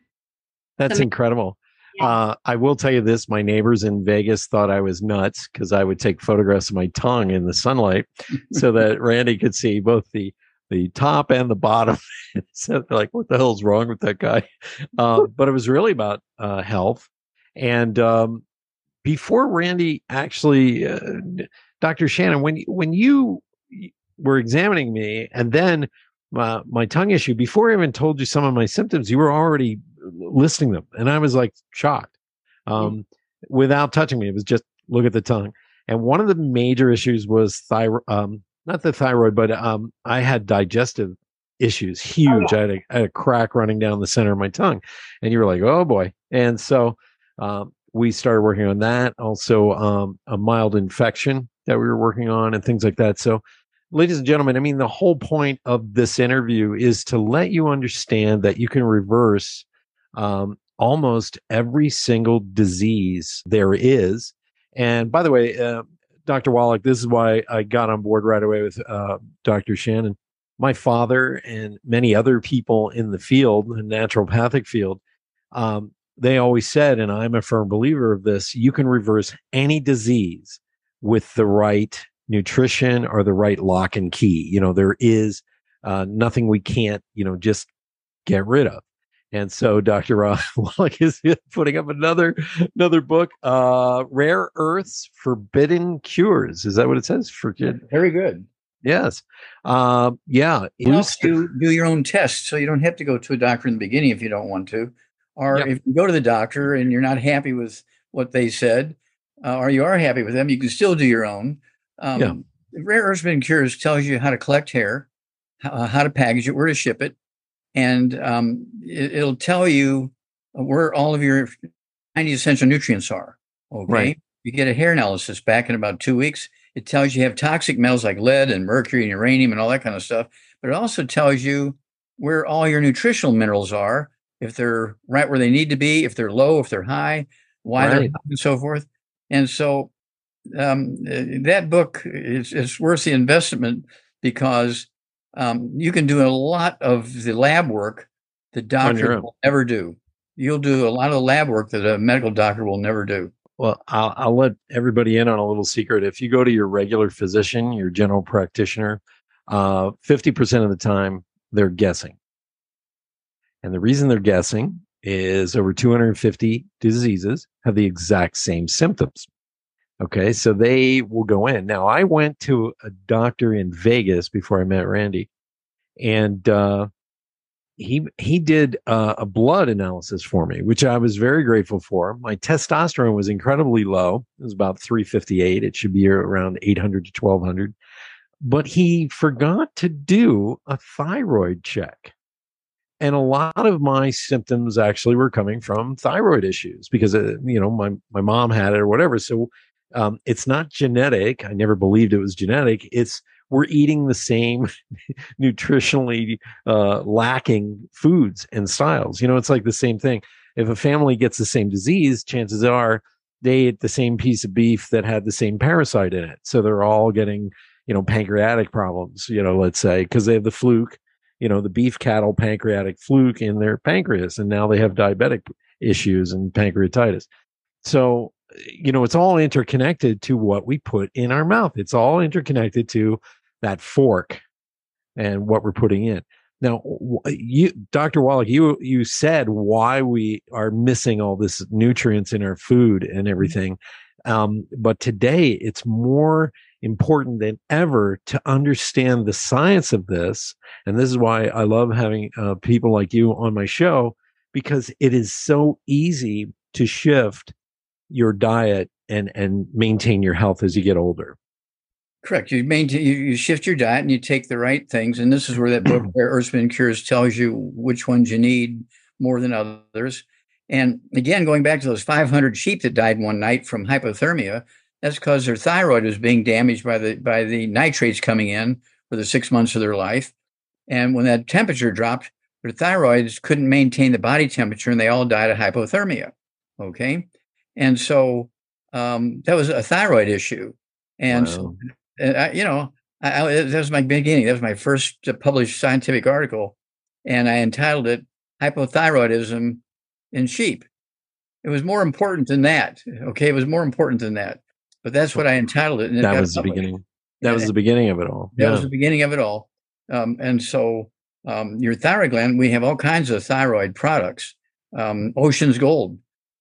That's so, incredible. Uh, I will tell you this: my neighbors in Vegas thought I was nuts because I would take photographs of my tongue in the sunlight, so that Randy could see both the the top and the bottom. so they're like, "What the hell's wrong with that guy?" Uh, but it was really about uh, health. And um, before Randy actually, uh, Dr. Shannon, when when you were examining me, and then my, my tongue issue, before I even told you some of my symptoms, you were already listing them, and I was like shocked. Hmm. Um, mm Without touching me, it was just look at the tongue. And one of the major issues was thyroid, um, not the thyroid, but um, I had digestive issues, oh, huge. Oh. I, had a, I, had a, crack running down the center of my tongue, and you were like, oh boy. And so um, we started working on that. Also, um, a mild infection that we were working on, and things like that. So ladies and gentlemen, I mean, the whole point of this interview is to let you understand that you can reverse um, almost every single disease there is. And by the way, uh, Dr. Wallach, this is why I got on board right away with uh, Dr. Shannon. My father and many other people in the field, the naturopathic field, um, they always said, and I'm a firm believer of this, you can reverse any disease with the right nutrition or the right lock and key. You know, there is uh, nothing we can't, you know, just get rid of. And so Dr. Wallach is putting up another another book, uh, Rare Earths Forbidden Cures. Is that what it says? For Very good. Yes. Uh, yeah. You have to do your own tests, so you don't have to go to a doctor in the beginning if you don't want to. Or if you go to the doctor and you're not happy with what they said, uh, or you are happy with them, you can still do your own. Um, yeah. Rare Earths Forbidden Cures tells you how to collect hair, how, uh, how to package it, where to ship it, and um, it, will tell you where all of your 90 essential nutrients are. Okay. Right. You get a hair analysis back in about two weeks. It tells you have toxic metals like lead and mercury and uranium and all that kind of stuff. But it also tells you where all your nutritional minerals are, if they're right where they need to be, if they're low, if they're high, why right. they're high, and so forth. And so um, that book is, is worth the investment because um, you can do a lot of the lab work the doctor will never do. You'll do a lot of the lab work that a medical doctor will never do. Well, I'll, I'll let everybody in on a little secret. If you go to your regular physician, your general practitioner, uh, 50% of the time they're guessing. And the reason they're guessing is over 250 diseases have the exact same symptoms. Okay, so they will go in. Now, I went to a doctor in Vegas before I met Randy, and uh, he he did uh, a blood analysis for me, which I was very grateful for. My testosterone was incredibly low; it was about 358. It should be around 800 to 1200. But he forgot to do a thyroid check and a lot of my symptoms actually were coming from thyroid issues because uh, you know my my mom had it or whatever so um, it's not genetic. I never believed it was genetic. It's we're eating the same nutritionally uh, lacking foods and styles. You know, it's like the same thing. If a family gets the same disease, chances are they ate the same piece of beef that had the same parasite in it. So they're all getting, you know, pancreatic problems, you know, let's say, because they have the fluke, you know, the beef cattle pancreatic fluke in their pancreas. And now they have diabetic issues and pancreatitis. So you know, it's all interconnected to what we put in our mouth. It's all interconnected to that fork and what we're putting in. Now, you, Dr. Wallach, you you said why we are missing all this nutrients in our food and mm-hmm. everything, um, but today it's more important than ever to understand the science of this. And this is why I love having uh, people like you on my show because it is so easy to shift your diet and and maintain your health as you get older. Correct. You maintain you, you shift your diet and you take the right things, and this is where that book Forbidden Cures tells you which ones you need more than others. And again, going back to those 500 sheep that died one night from hypothermia, that's because their thyroid was being damaged by the by the nitrates coming in for the six months of their life. And when that temperature dropped, their thyroids couldn't maintain the body temperature, and they all died of hypothermia. Okay, and so um, that was a thyroid issue. And, wow. so, and I, you know, I, I, that was my beginning. That was my first uh, published scientific article, and I entitled it "Hypothyroidism in Sheep." It was more important than that. Okay, it was more important than that. But that's what I entitled it. That was the beginning. That was the beginning of it all. That yeah. was the beginning of it all. Um, and so, um, your thyroid gland, we have all kinds of thyroid products. Um, Ocean's Gold.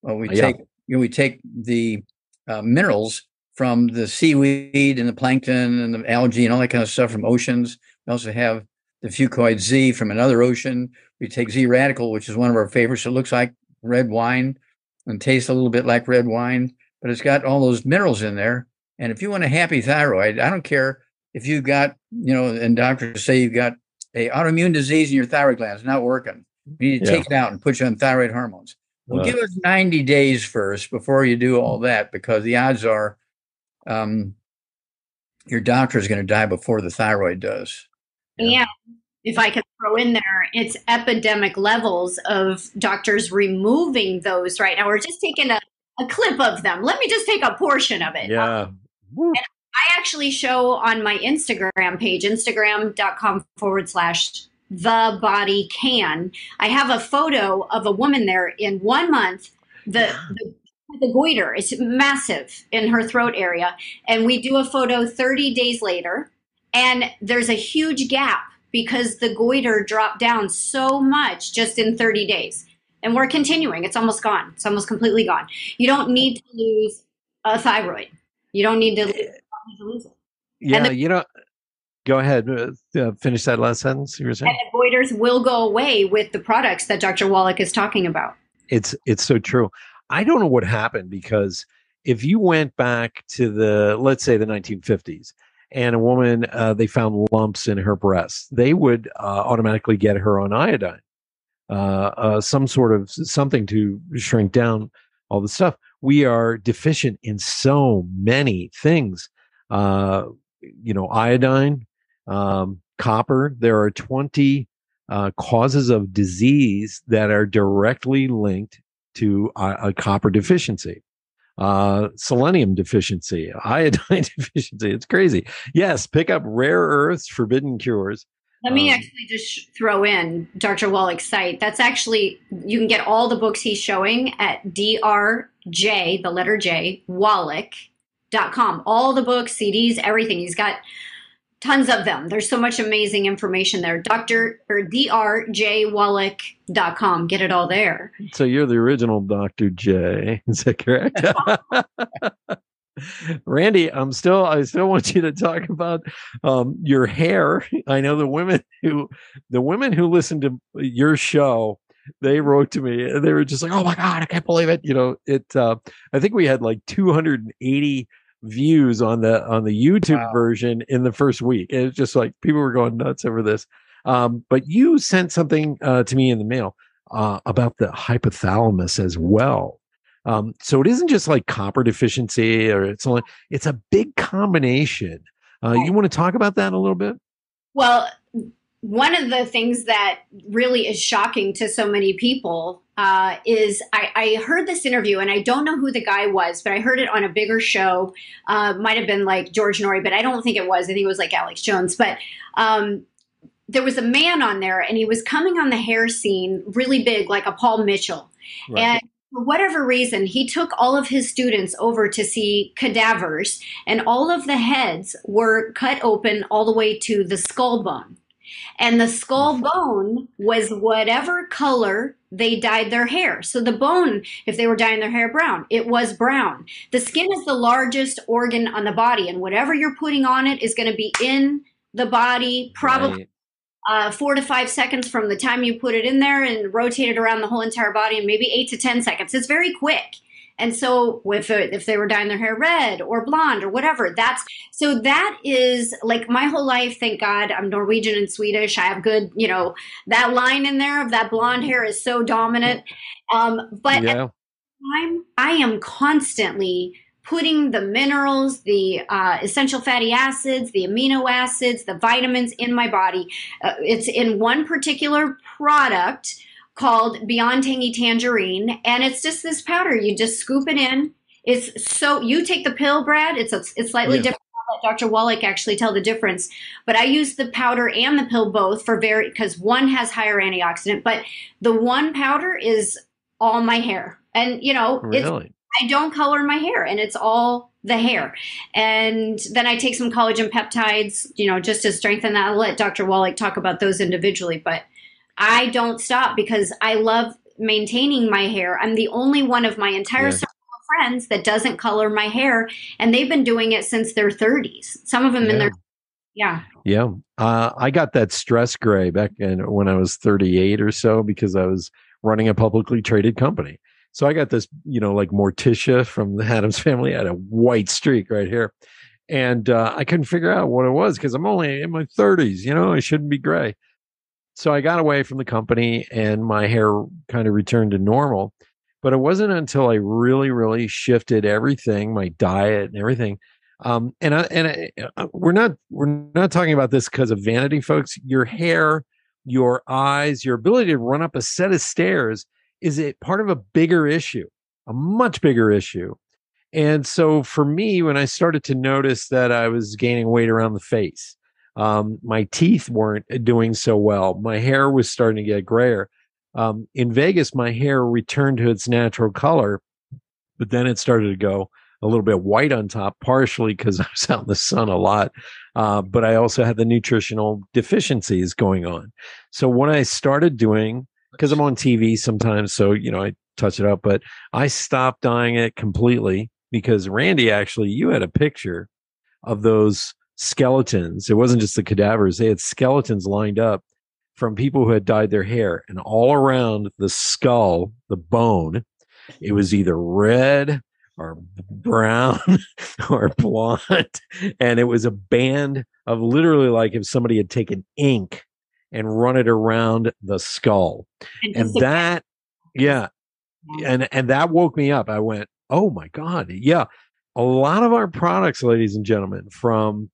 Uh, we yeah. take you know, we take the uh, minerals from the seaweed and the plankton and the algae and all that kind of stuff from oceans. We also have the fucoid Z from another ocean. We take Z radical, which is one of our favorites. It looks like red wine and tastes a little bit like red wine, but it's got all those minerals in there. And if you want a happy thyroid, I don't care if you've got, you know, and doctors say you've got a autoimmune disease in your thyroid gland, it's not working. You need to yeah. take it out and put you on thyroid hormones. Well, give us 90 days first before you do all that, because the odds are, um, your doctor is going to die before the thyroid does. Yeah. And if I could throw in there, it's epidemic levels of doctors removing those right now. We're just taking a, a clip of them. Let me just take a portion of it. Yeah. I actually show on my Instagram page, instagram.com forward slash the body can. I have a photo of a woman there in one month. The, the the goiter is massive in her throat area. And we do a photo 30 days later, and there's a huge gap because the goiter dropped down so much just in 30 days. And we're continuing. It's almost gone. It's almost completely gone. You don't need to lose a thyroid. You don't need to, lose, eh, it. Yeah, the, you know, go ahead. Uh, finish that last sentence you were saying. And the goiters will go away with the products that Dr. Wallach is talking about. It's it's so true. I don't know what happened because if you went back to the let's say the 1950s and a woman uh, they found lumps in her breasts, they would uh, automatically get her on iodine, uh, uh some sort of something to shrink down all the stuff. We are deficient in so many things. Uh, you know, iodine, um, copper. There are 20 uh, causes of disease that are directly linked to a, a copper deficiency, uh, selenium deficiency, iodine deficiency. It's crazy. Yes, pick up rare earths, forbidden cures. Let me um, actually just throw in Dr. Wallach's site. That's actually, you can get all the books he's showing at drj, the letter J, Wallach.com. All the books, CDs, everything. He's got tons of them. There's so much amazing information there. Dr. or drjwallach.com. Get it all there. So you're the original Dr. J. Is that correct? Randy, I'm still I still want you to talk about um, your hair. I know the women who the women who listen to your show they wrote to me and they were just like, "Oh my god, I can't believe it!" You know, it. Uh, I think we had like 280 views on the on the YouTube wow. version in the first week. It's just like people were going nuts over this. Um, but you sent something uh, to me in the mail uh, about the hypothalamus as well. Um, so it isn't just like copper deficiency, or it's only it's a big combination. Uh, you want to talk about that a little bit? Well, one of the things that really is shocking to so many people uh, is I, I, heard this interview and I don't know who the guy was, but I heard it on a bigger show. Uh, might have been like George Noory, but I don't think it was. I think it was like Alex Jones. But um, there was a man on there and he was coming on the hair scene really big, like a Paul Mitchell. Right. And for whatever reason, he took all of his students over to see cadavers, and all of the heads were cut open all the way to the skull bone. And the skull bone was whatever color they dyed their hair. So the bone, if they were dyeing their hair brown, it was brown. The skin is the largest organ on the body, and whatever you're putting on it is going to be in the body probably. Right. Uh, four to five seconds from the time you put it in there and rotate it around the whole entire body, and maybe eight to 10 seconds. It's very quick. And so if if they were dyeing their hair red or blonde or whatever, that's so that is like my whole life. Thank God I'm Norwegian and Swedish. I have good, you know, that line in there of that blonde hair is so dominant. Um, but yeah. time, I am constantly putting the minerals, the uh, essential fatty acids, the amino acids, the vitamins in my body. Uh, it's in one particular product called Beyond Tangy Tangerine, and it's just this powder. You just scoop it in. It's so you take the pill, Brad. It's a, it's slightly yeah. different. I'll let Dr. Wallach actually tell the difference. But I use the powder and the pill both for very because one has higher antioxidant, but the one powder is all my hair, and you know, really? I don't color my hair, and it's all the hair. And then I take some collagen peptides, you know, just to strengthen that. I'll let Dr. Wallach talk about those individually, but I don't stop because I love maintaining my hair. I'm the only one of my entire yeah. circle of friends that doesn't color my hair, and they've been doing it since their 30s. Some of them yeah. in their yeah. Yeah. Uh, I got that stress gray back in, when I was 38 or so because I was running a publicly traded company. So I got this, you know, like Morticia from the Addams family I had a white streak right here. And uh, I couldn't figure out what it was because I'm only in my 30s, you know, I shouldn't be gray. So I got away from the company and my hair kind of returned to normal. But it wasn't until I really, really shifted everything, my diet and everything, Um, and I, and I, uh, we're not we're not talking about this because of vanity, folks. Your hair, your eyes, your ability to run up a set of stairs is it part of a bigger issue, a much bigger issue. And so for me, when I started to notice that I was gaining weight around the face, um, my teeth weren't doing so well. My hair was starting to get grayer. Um, in Vegas, my hair returned to its natural color, but then it started to go a little bit white on top, partially because I was out in the sun a lot. Uh, but I also had the nutritional deficiencies going on. So what I started doing, because I'm on TV sometimes, so you know I touch it up, but I stopped dyeing it completely because Randy, actually, you had a picture of those skeletons. It wasn't just the cadavers; they had skeletons lined up from people who had dyed their hair, and all around the skull, the bone, it was either red or brown or blonde. And it was a band of literally like if somebody had taken ink and run it around the skull. And that, yeah. And and that woke me up. I went, oh my God. Yeah. A lot of our products, ladies and gentlemen, from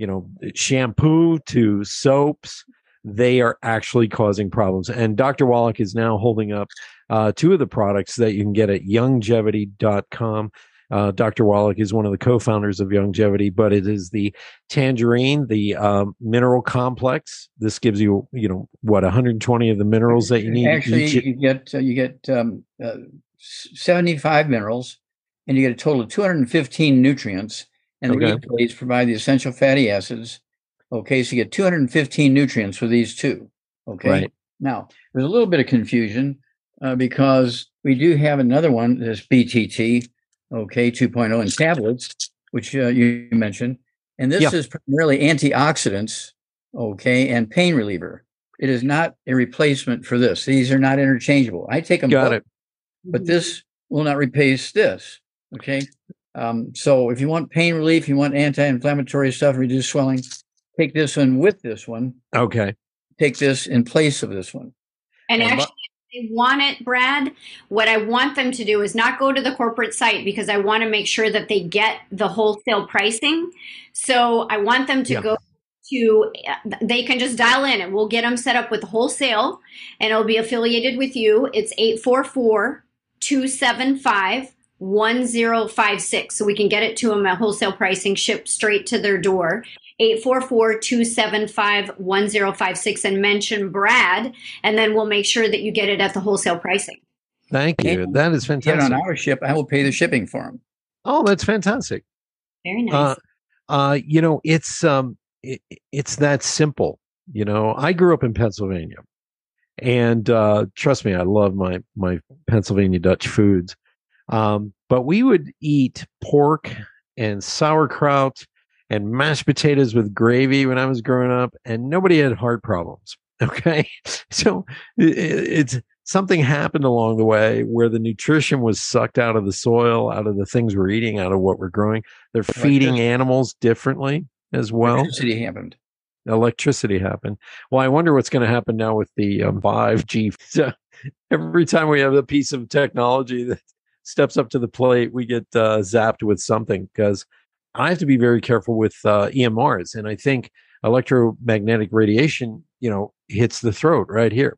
you know, shampoo to soaps, they are actually causing problems. And Dr. Wallach is now holding up uh, two of the products that you can get at youngevity.com. Uh, Dr. Wallach is one of the co-founders of Youngevity, but it is the tangerine, the um, mineral complex. This gives you, you know, what 120 of the minerals that you need. Actually, you get uh, you get um, uh, 75 minerals, and you get a total of 215 nutrients. And the okay. provide the essential fatty acids. Okay, so you get 215 nutrients for these two. Okay. Right. Now, there's a little bit of confusion uh, because we do have another one, this BTT, okay, 2.0 in tablets, which uh, you mentioned. And this yeah. is primarily antioxidants, okay, and pain reliever. It is not a replacement for this. These are not interchangeable. I take them Got both, it. but this will not replace this, okay? Um, so if you want pain relief, you want anti-inflammatory stuff, reduce swelling, take this one with this one. Okay. Take this in place of this one. And actually, they want it, Brad, what I want them to do is not go to the corporate site because I want to make sure that they get the wholesale pricing. So I want them to yeah. go to, they can just dial in and we'll get them set up with wholesale and it'll be affiliated with you. It's 844 275 1056. So we can get it to them at wholesale pricing, shipped straight to their door. 844-275-1056 and mention Brad, and then we'll make sure that you get it at the wholesale pricing. Thank you. And that is fantastic. on our ship, I will pay the shipping for them. Oh, that's fantastic. Very nice. Uh, uh, you know, it's um, it, it's that simple. You know, I grew up in Pennsylvania, and uh, trust me, I love my my Pennsylvania Dutch foods. Um, but we would eat pork and sauerkraut and mashed potatoes with gravy when I was growing up, and nobody had heart problems. Okay. So it, it's something happened along the way where the nutrition was sucked out of the soil, out of the things we're eating, out of what we're growing. They're feeding animals differently as well. Electricity happened. Electricity happened. Well, I wonder what's going to happen now with the um, 5G. So every time we have a piece of technology that steps up to the plate, we get uh, zapped with something because I have to be very careful with uh, EMRs, and I think electromagnetic radiation, you know, hits the throat right here.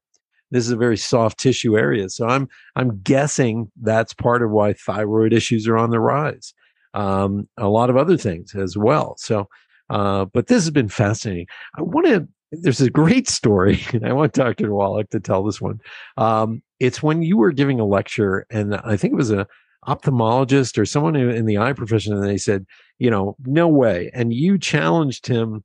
This is a very soft tissue area, so I'm I'm guessing that's part of why thyroid issues are on the rise. Um, a lot of other things as well. So, uh, but this has been fascinating. I want to. There's a great story, and I want Dr. Wallach to tell this one. Um, it's when you were giving a lecture, and I think it was a ophthalmologist or someone in the eye profession, and they said, you know, no way. And you challenged him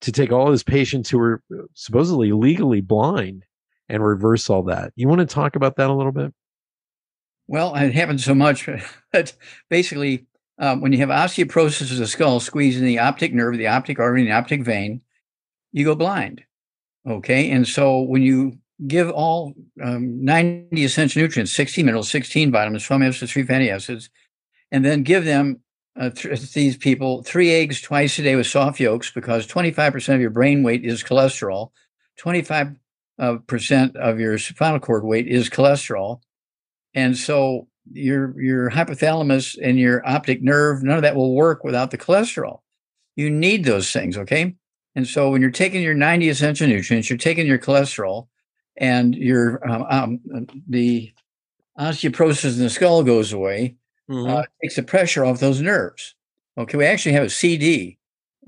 to take all his patients who were supposedly legally blind and reverse all that. You want to talk about that a little bit? Well, it happened so much, but basically, um, when you have osteoporosis of the skull squeezing the optic nerve, the optic artery, and the optic vein, you go blind. Okay. And so when you give all um, 90 essential nutrients, 60 minerals, 16 vitamins, 12 acids, 3 fatty acids, and then give them uh, th- these people three eggs twice a day with soft yolks because 25% of your brain weight is cholesterol, 25 uh, percent of your spinal cord weight is cholesterol. And so your your hypothalamus and your optic nerve, none of that will work without the cholesterol. You need those things, okay? And so when you're taking your 90 essential nutrients, you're taking your cholesterol, and your um, um, the osteoporosis in the skull goes away. Mm-hmm. Uh, takes the pressure off those nerves. Okay, we actually have a CD.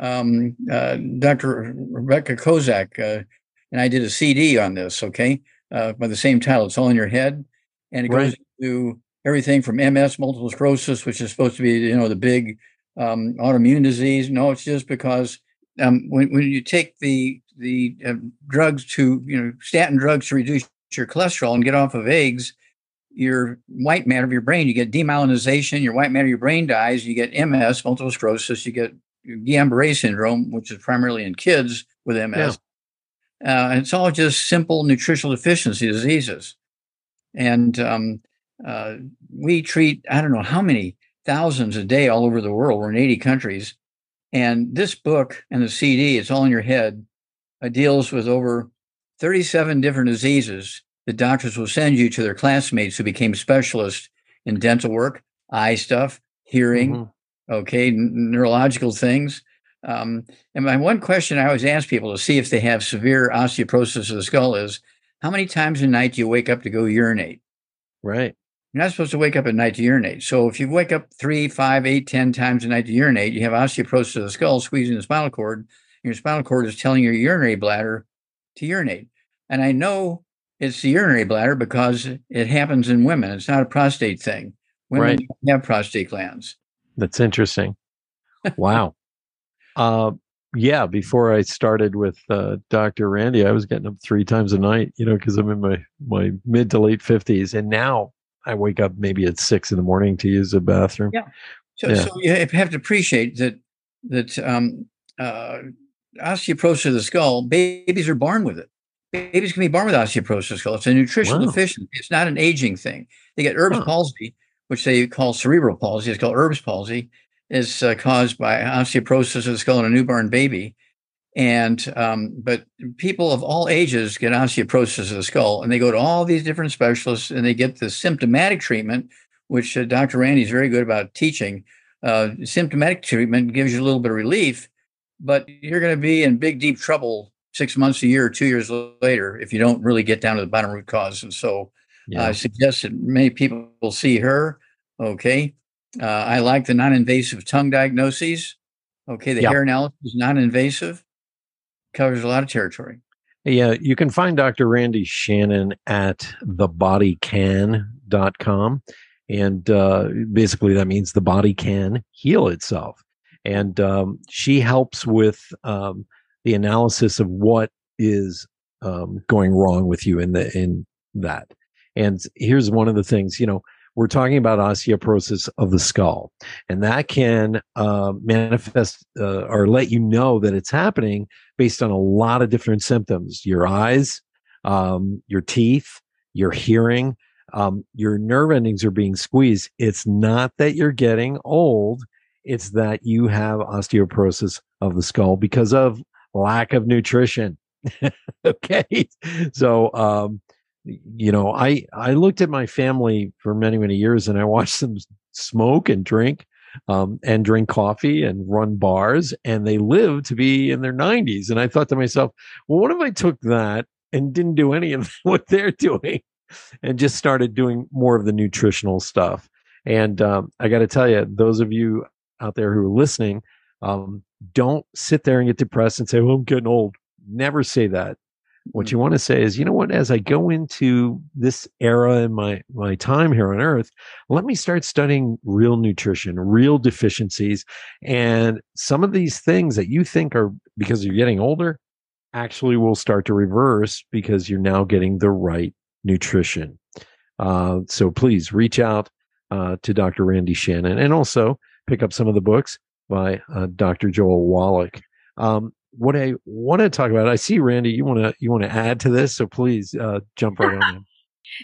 Um, uh, Dr. Rebecca Kozak uh, and I did a CD on this. Okay, uh, by the same title, it's all in your head, and it right. goes to everything from MS, multiple sclerosis, which is supposed to be you know the big um, autoimmune disease. No, it's just because um, when when you take the the uh, drugs to you know statin drugs to reduce your cholesterol and get off of eggs, your white matter of your brain, you get demyelinization. Your white matter of your brain dies. You get MS, multiple sclerosis. You get Guillain-Barré syndrome, which is primarily in kids with MS. Yeah. Uh, it's all just simple nutritional deficiency diseases. And um, uh, we treat, I don't know how many thousands a day all over the world. We're in 80 countries. And this book and the CD, it's all in your head, uh, deals with over 37 different diseases that doctors will send you to their classmates who became specialists in dental work, eye stuff, hearing, mm-hmm. okay, n- neurological things. Um, and my one question I always ask people to see if they have severe osteoporosis of the skull is how many times a night do you wake up to go urinate? Right. You're not supposed to wake up at night to urinate. So if you wake up three, five, eight, ten times a night to urinate, you have osteoporosis of the skull squeezing the spinal cord. your spinal cord is telling your urinary bladder to urinate. And I know it's the urinary bladder because it happens in women. It's not a prostate thing. Women right. have prostate glands. That's interesting. Wow. uh, yeah, before I started with uh, Dr. Randy, I was getting up three times a night, you know, because I'm in my, my mid to late 50s. And now I wake up maybe at six in the morning to use the bathroom. Yeah. So, yeah. so you have to appreciate that, that um, uh, osteoporosis of the skull, babies are born with it. Babies can be born with osteoporosis of the skull. It's a nutritional wow. deficiency. It's not an aging thing. They get Erb's huh. palsy, which they call cerebral palsy. It's called Erb's palsy is uh, caused by osteoporosis of the skull in a newborn baby. And um, but people of all ages get osteoporosis of the skull, and they go to all these different specialists, and they get the symptomatic treatment, which uh, Dr. Randy is very good about teaching. Uh, symptomatic treatment gives you a little bit of relief, but you're going to be in big, deep trouble six months, a year, or two years later if you don't really get down to the bottom root cause. And so, yeah. I suggest that many people will see her. Okay, uh, I like the non-invasive tongue diagnoses. Okay, the yep. hair analysis is non-invasive, covers a lot of territory. Yeah, you can find Dr. Randy Shannon at thebodycan.com. And uh, basically, that means the body can heal itself. And um, she helps with um, the analysis of what is um, going wrong with you in the in that. And here's one of the things, you know, we're talking about osteoporosis of the skull, and that can uh, manifest uh, or let you know that it's happening based on a lot of different symptoms your eyes, um, your teeth, your hearing. Um, your nerve endings are being squeezed. It's not that you're getting old, it's that you have osteoporosis of the skull because of lack of nutrition. okay. So, um, you know, I I looked at my family for many many years, and I watched them smoke and drink, um, and drink coffee and run bars, and they lived to be in their nineties. And I thought to myself, well, what if I took that and didn't do any of what they're doing, and just started doing more of the nutritional stuff? And um, I got to tell you, those of you out there who are listening, um, don't sit there and get depressed and say, "Well, I'm getting old." Never say that what you want to say is, you know what, as I go into this era in my, my time here on earth, let me start studying real nutrition, real deficiencies. And some of these things that you think are because you're getting older actually will start to reverse because you're now getting the right nutrition. Uh, so please reach out uh, to Dr. Randy Shannon and also pick up some of the books by uh, Dr. Joel Wallach. Um, what I want to talk about, I see Randy, you want to you want to add to this, so please uh, jump right on in.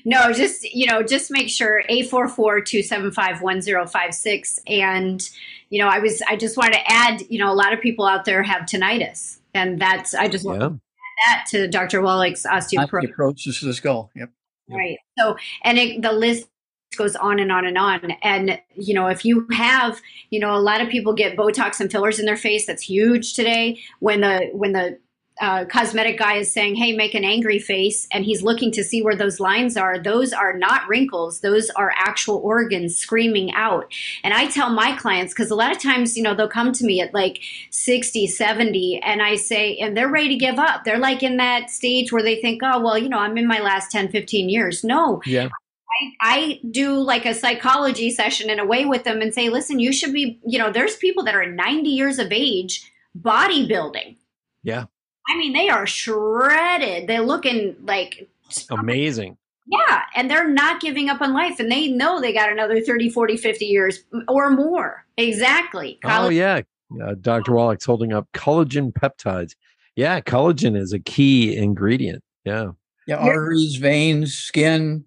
No, just you know, just make sure a four four two seven five one zero five six, and you know, I was I just wanted to add, you know, a lot of people out there have tinnitus, and that's I just want to add that to Dr. Wallach's osteoporosis. Osteoporosis of the skull. Yep. yep. Right. So, and it, the list goes on and on and on. And, you know, if you have, you know, a lot of people get Botox and fillers in their face. That's huge today. When the, when the, uh, cosmetic guy is saying, "Hey, make an angry face," and he's looking to see where those lines are. Those are not wrinkles; those are actual organs screaming out. And I tell my clients because a lot of times, you know, they'll come to me at like 60, 70, and I say, and they're ready to give up. They're like in that stage where they think, "Oh, well, you know, I'm in my last 10, 15 years." No, yeah. I, I do like a psychology session in a way with them and say, listen, you should be, you know, there's people that are 90 years of age bodybuilding. Yeah. I mean, they are shredded. They're looking like amazing. Yeah. And they're not giving up on life. And they know they got another 30, 40, 50 years or more. Exactly. oh, yeah. Uh, Dr. Wallach's holding up collagen peptides. Yeah. Collagen is a key ingredient. Yeah. Yeah. Arteries, veins, skin,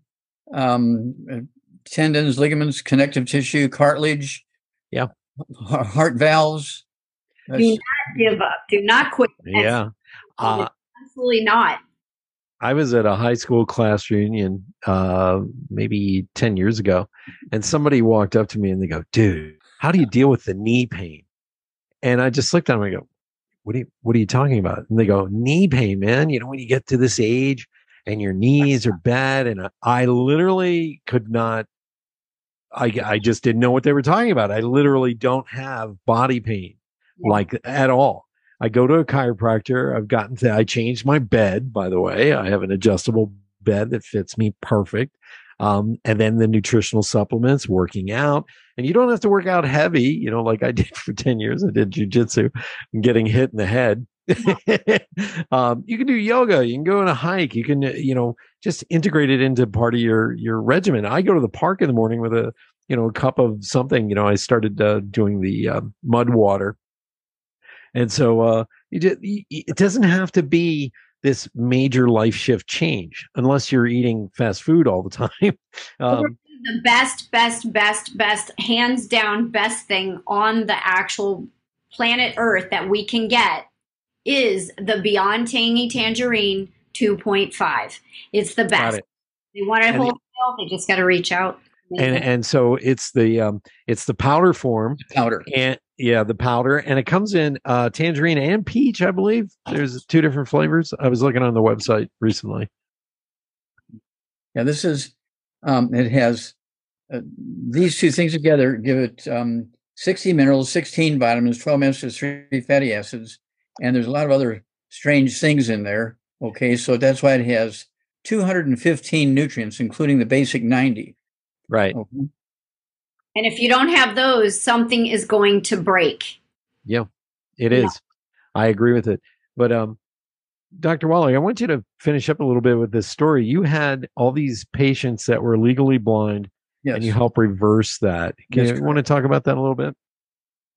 um, tendons, ligaments, connective tissue, cartilage. Yeah. Heart valves. That's, Do not give up. Do not quit. Yeah. Uh, Absolutely not. I was at a high school class reunion uh, maybe 10 years ago, and somebody walked up to me and they go, Dude, how do you deal with the knee pain? And I just looked at them and I go, What are you what are you talking about? And they go, Knee pain, man. You know, when you get to this age and your knees are bad. And I literally could not I I just didn't know what they were talking about. I literally don't have body pain like at all. I go to a chiropractor. I've gotten to, I changed my bed, by the way. I have an adjustable bed that fits me perfect. Um, and then the nutritional supplements, working out. And you don't have to work out heavy, you know, like I did for 10 years. I did jujitsu and getting hit in the head. um, you can do yoga. You can go on a hike. You can, you know, just integrate it into part of your your regimen. I go to the park in the morning with a, you know, a cup of something. You know, I started uh, doing the uh, mud water and so uh, just, it doesn't have to be this major life shift change unless you're eating fast food all the time. Um, the best, best, best, best, hands down, best thing on the actual planet Earth that we can get is the Beyond Tangy Tangerine 2.5. It's the best. It. They want it whole, they just got to reach out. And and so it's the um it's the powder form. Powder. And yeah the powder. And it comes in uh tangerine and peach i believe. There's two different flavors. I was looking on the website recently. Yeah this is um it has uh, these two things together give it um 60 minerals 16 vitamins 12 acids 3 fatty acids and there's a lot of other strange things in there okay so that's why it has 215 nutrients including the basic 90 Right. Mm-hmm. And if you don't have those, something is going to break. Yeah, it is. Yeah. I agree with it. But um, Dr. Wallach, I want you to finish up a little bit with this story. You had all these patients that were legally blind, yes. and you help reverse that. Can you want to talk about that a little bit?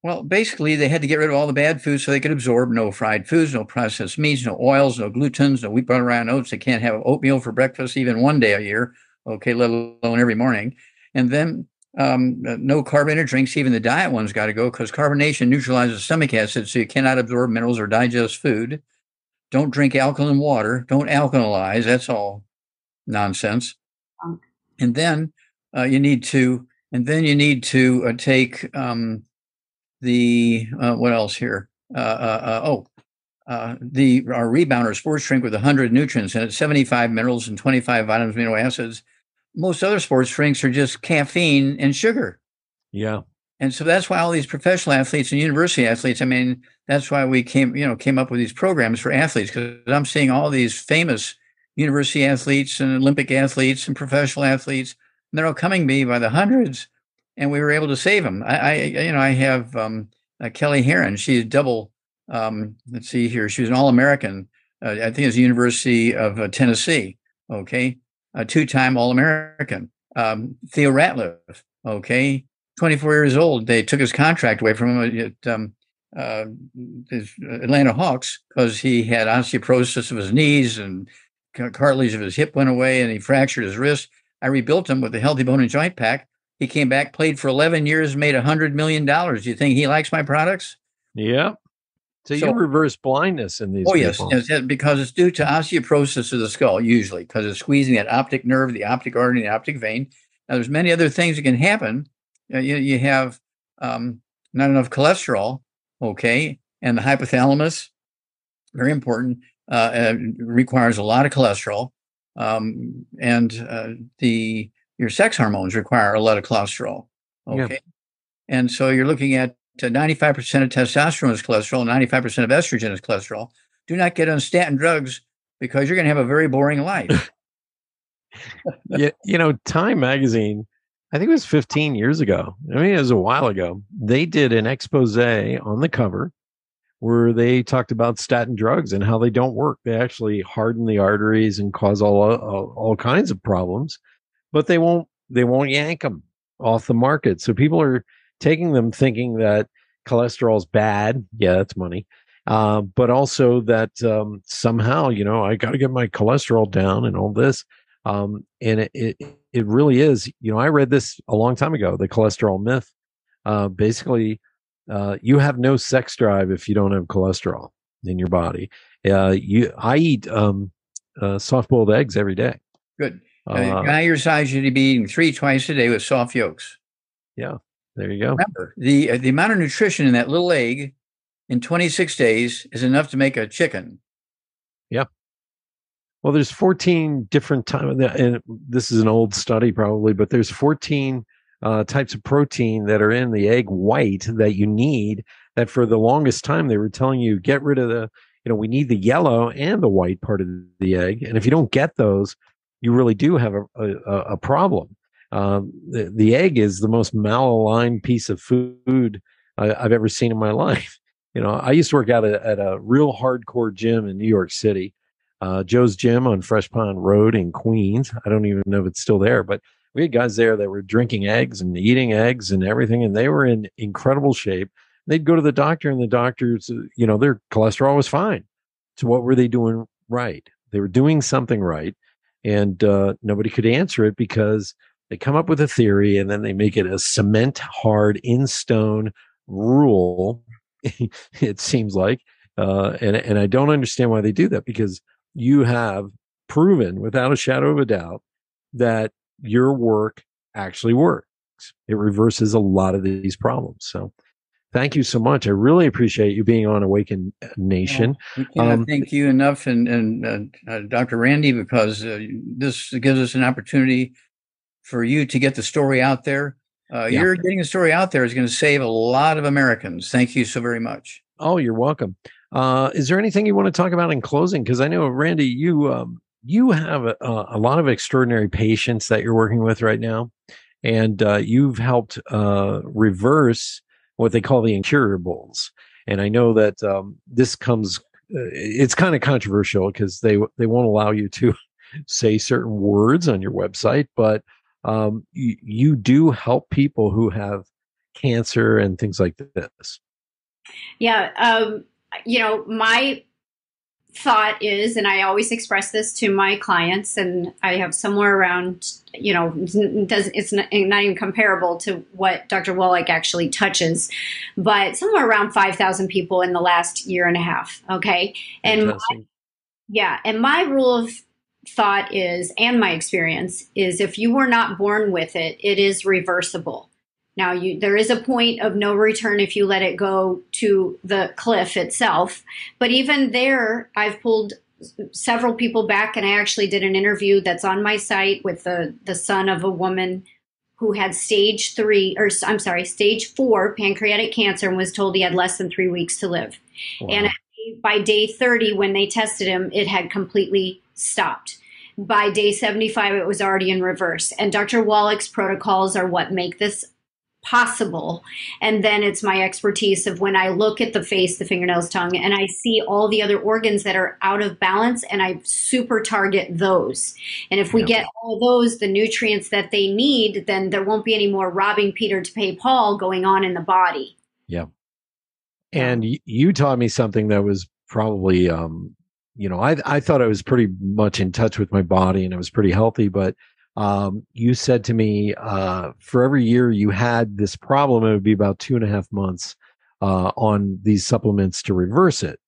Well, basically, they had to get rid of all the bad foods so they could absorb no fried foods, no processed meats, no oils, no glutens, no wheat, butter, rye, oats. They can't have oatmeal for breakfast even one day a year okay, let alone every morning. And then um, uh, no carbonated drinks, even the diet ones got to go because carbonation neutralizes stomach acid, so you cannot absorb minerals or digest food. Don't drink alkaline water. Don't alkalize. That's all nonsense. And then uh, you need to, and then you need to uh, take um, the uh, what else here? Uh, uh, oh, uh, the our rebounder sports drink with 100 nutrients and 75 minerals and 25 vitamins, amino acids. Most other sports drinks are just caffeine and sugar. Yeah. And so that's why all these professional athletes and university athletes, I mean, that's why we came, you know, came up with these programs for athletes because I'm seeing all these famous university athletes and Olympic athletes and professional athletes, and they're all coming to me by the hundreds, and we were able to save him. I, I you know, I have um, uh, Kelly Herron. She's double um, let's see here. She was an All American. Uh, I think it's the University of uh, Tennessee. Okay, a two-time All American. Um, Theo Ratliff. Okay, 24 years old. They took his contract away from him at um, uh, his Atlanta Hawks because he had osteoporosis of his knees and cartilage of his hip went away, and he fractured his wrist. I rebuilt him with a Healthy Bone and Joint Pack. He came back, played for 11 years, made $100 million. Do you think he likes my products? Yeah. So, so you reverse blindness in these. Oh yes, yes, because it's due to osteoporosis of the skull usually because it's squeezing that optic nerve, the optic artery, the optic vein. Now, there's many other things that can happen. Uh, you, you have um, not enough cholesterol, okay, and the hypothalamus, very important, uh, uh, requires a lot of cholesterol, um, and uh, the your sex hormones require a lot of cholesterol, okay, yeah. and so you're looking at uh, 95% of testosterone is cholesterol, 95% of estrogen is cholesterol. Do not get on statin drugs because you're going to have a very boring life. yeah, you know, Time magazine, I think it was 15 years ago. I mean, it was a while ago. They did an expose on the cover where they talked about statin drugs and how they don't work. They actually harden the arteries and cause all all, all kinds of problems, but they won't they won't yank them off the market. So people are taking them thinking that cholesterol is bad. Yeah, that's money. Uh, but also that um, somehow, you know, I got to get my cholesterol down and all this. Um, and it, it, it really is, you know, I read this a long time ago, the cholesterol myth. Uh, basically, uh, you have no sex drive if you don't have cholesterol in your body. Uh, you, I eat um, uh, soft boiled eggs every day. Good. Uh, guy your size you should be eating three twice a day with soft yolks. Yeah, there you go. Remember the uh, the amount of nutrition in that little egg in 26 days is enough to make a chicken. Yeah. Well, there's 14 different times, and this is an old study probably, but there's 14 uh, types of protein that are in the egg white that you need. That for the longest time they were telling you get rid of the, you know, we need the yellow and the white part of the egg, and if you don't get those, you really do have a a, a problem. Um, the, the egg is the most malaligned piece of food I, I've ever seen in my life. You know, I used to work out at, at a real hardcore gym in New York City, uh, Joe's Gym on Fresh Pond Road in Queens. I don't even know if it's still there, but we had guys there that were drinking eggs and eating eggs and everything, and they were in incredible shape. They'd go to the doctor, and the doctors, you know, their cholesterol was fine. So what were they doing right? They were doing something right, and uh, nobody could answer it because they come up with a theory and then they make it a cement hard in stone rule. it seems like, uh, and and I don't understand why they do that because you have proven without a shadow of a doubt that your work actually works. It reverses a lot of these problems. So thank you so much. I really appreciate you being on Awakened Nation. Well, we um, thank you enough and, and uh, uh, Dr. Randy because uh, this gives us an opportunity for you to get the story out there. Uh, yeah. You're getting the story out there is going to save a lot of Americans. Thank you so very much. Oh, you're welcome. Uh, is there anything you want to talk about in closing? Because I know, Randy, you um, you have a, a, lot of extraordinary patients that you're working with right now, and uh, you've helped uh, reverse what they call the incurables. And I know that um, this comes, uh, it's kind of controversial because they they won't allow you to say certain words on your website, but um, you, you do help people who have cancer and things like this. Yeah, um, you know, my thought is, and I always express this to my clients, and I have somewhere around, you know, does it's not, even comparable to what Dr. Wallach actually touches, but somewhere around five thousand people in the last year and a half. Okay, and my, yeah, and my rule of thought is, and my experience is, if you were not born with it, it is reversible. Now, you, there is a point of no return if you let it go to the cliff itself. But even there, I've pulled several people back, and I actually did an interview that's on my site with the, the son of a woman who had stage three, or I'm sorry, stage four pancreatic cancer and was told he had less than three weeks to live. Wow. And by day 30, when they tested him, it had completely stopped. By day 75, it was already in reverse. And Dr. Wallach's protocols are what make this possible. And then it's my expertise of when I look at the face, the fingernails, tongue, and I see all the other organs that are out of balance and I super target those. And if we get all those, the nutrients that they need, then there won't be any more robbing Peter to pay Paul going on in the body. Yeah. And you taught me something that was probably, um, you know, I, I thought I was pretty much in touch with my body and I was pretty healthy, but um, you said to me, uh, for every year you had this problem, it would be about two and a half months uh, on these supplements to reverse it.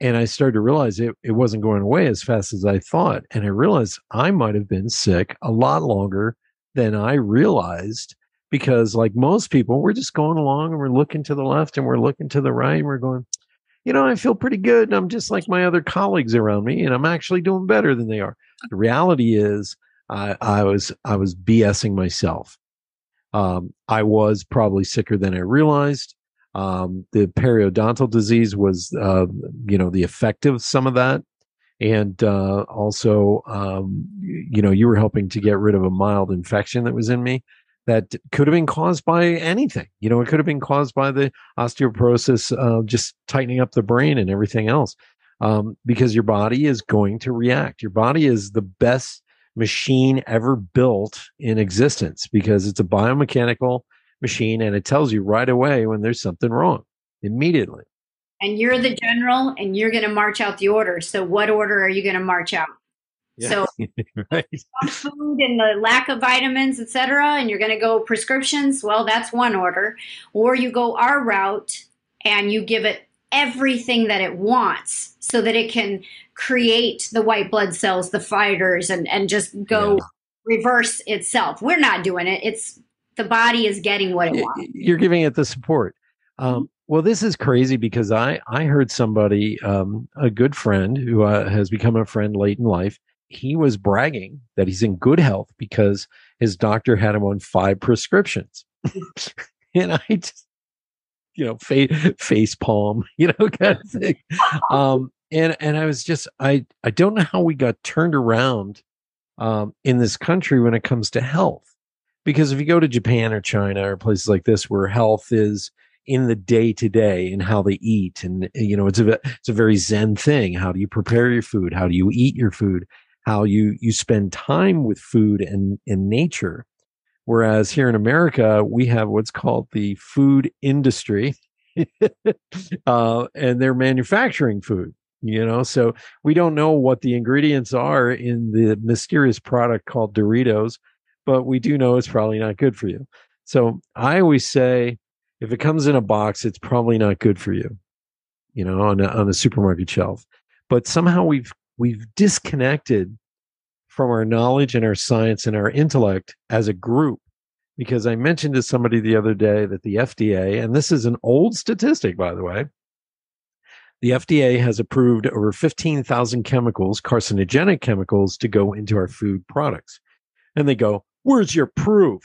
And I started to realize it, it wasn't going away as fast as I thought. And I realized I might have been sick a lot longer than I realized because, like most people, we're just going along and we're looking to the left and we're looking to the right and we're going, you know, I feel pretty good. And I'm just like my other colleagues around me and I'm actually doing better than they are. The reality is, I, I was I was BSing myself. Um, I was probably sicker than I realized. Um, the periodontal disease was, uh, you know, the effect of some of that. And uh, also, um, you know, you were helping to get rid of a mild infection that was in me that could have been caused by anything. You know, it could have been caused by the osteoporosis, uh, just tightening up the brain and everything else. Um, because your body is going to react. Your body is the best machine ever built in existence because it's a biomechanical machine and it tells you right away when there's something wrong immediately. And you're the general and you're going to march out the order. So, what order are you going to march out? Yeah. So, right. food and the lack of vitamins, etc., and you're going to go prescriptions. Well, that's one order. Or you go our route and you give it everything that it wants so that it can create the white blood cells, the fighters, and, and just go yeah. reverse itself. We're not doing it. It's the body is getting what it wants. You're giving it the support. Um, mm-hmm. well, this is crazy because I I heard somebody, um, a good friend who uh, has become a friend late in life. He was bragging that he's in good health because his doctor had him on five prescriptions, and I just, you know, face face palm, you know, kind of thing. Um, and and I was just I I don't know how we got turned around um, in this country when it comes to health. Because if you go to Japan or China or places like this where health is in the day to day and how they eat and you know it's a it's a very zen thing. How do you prepare your food? How do you eat your food? How you you spend time with food and in nature whereas here in America we have what's called the food industry uh, and they're manufacturing food you know so we don't know what the ingredients are in the mysterious product called Doritos but we do know it's probably not good for you. So I always say, if it comes in a box, it's probably not good for you, you know, on a, on a supermarket shelf. But somehow we've we've disconnected from our knowledge and our science and our intellect as a group. Because I mentioned to somebody the other day that the FDA, and this is an old statistic, by the way, the FDA has approved over 15,000 chemicals, carcinogenic chemicals, to go into our food products. And they go, where's your proof?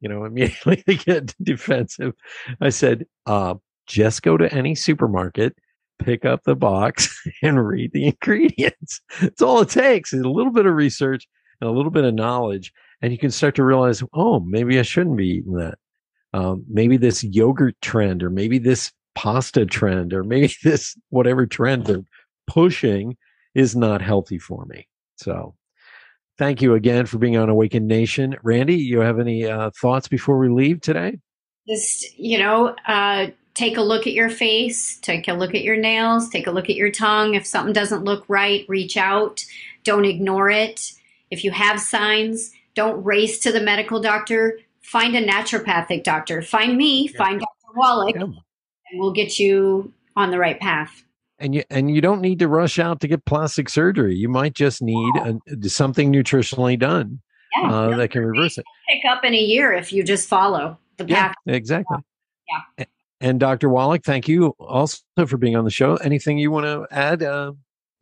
You know, immediately they get defensive. I said, uh, just go to any supermarket, pick up the box and read the ingredients. It's all it takes is a little bit of research and a little bit of knowledge. And you can start to realize, oh, maybe I shouldn't be eating that. Um, maybe this yogurt trend, or maybe this pasta trend, or maybe this whatever trend they're pushing is not healthy for me. So thank you again for being on Awakened Nation. Randy, you have any uh, thoughts before we leave today? Just, you know, uh, take a look at your face, take a look at your nails, take a look at your tongue. If something doesn't look right, reach out. Don't ignore it. If you have signs, don't race to the medical doctor. Find a naturopathic doctor. Find me, yeah. find Dr. Wallach, yeah. and we'll get you on the right path and you and you don't need to rush out to get plastic surgery. You might just need a, something nutritionally done yeah, uh, that can reverse it. Pick up in a year if you just follow the path. Yeah, exactly. Yeah. And Dr. Wallach, thank you also for being on the show. Anything you want to add uh,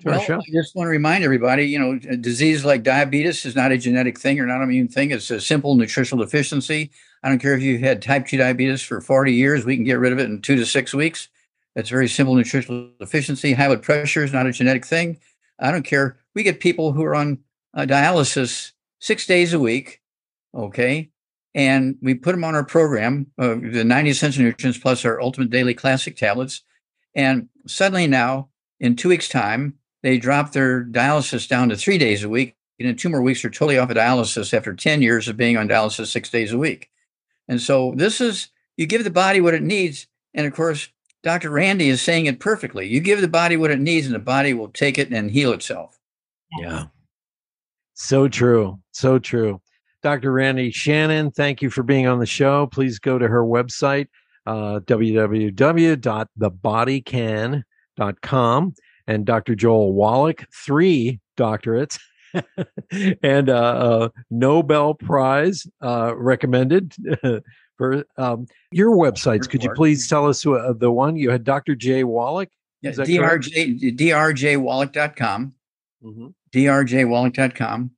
to well, our show? I just want to remind everybody, you know, a disease like diabetes is not a genetic thing or not an immune thing. It's a simple nutritional deficiency. I don't care if you've had type 2 diabetes for 40 years, we can get rid of it in two to six weeks. It's very simple nutritional deficiency. High blood pressure is not a genetic thing. I don't care. We get people who are on uh, dialysis six days a week, okay? And we put them on our program, uh, the 90 essential nutrients plus our ultimate daily classic tablets. And suddenly now, in two weeks' time, they drop their dialysis down to three days a week. And in two more weeks, they're totally off of dialysis after 10 years of being on dialysis six days a week. And so this is, you give the body what it needs. And of course, Dr. Randy is saying it perfectly. You give the body what it needs, and the body will take it and heal itself. Yeah. So true. So true. Dr. Randy Shannon, thank you for being on the show. Please go to her website, uh, www.thebodycan.com. And Dr. Joel Wallach, three doctorates. and uh, uh, Nobel Prize uh, recommended for um, your websites. Could you please tell us uh, the one you had? Dr. J Wallach. Yes, drj drjwallach.com. Mm-hmm. drjwallach.com.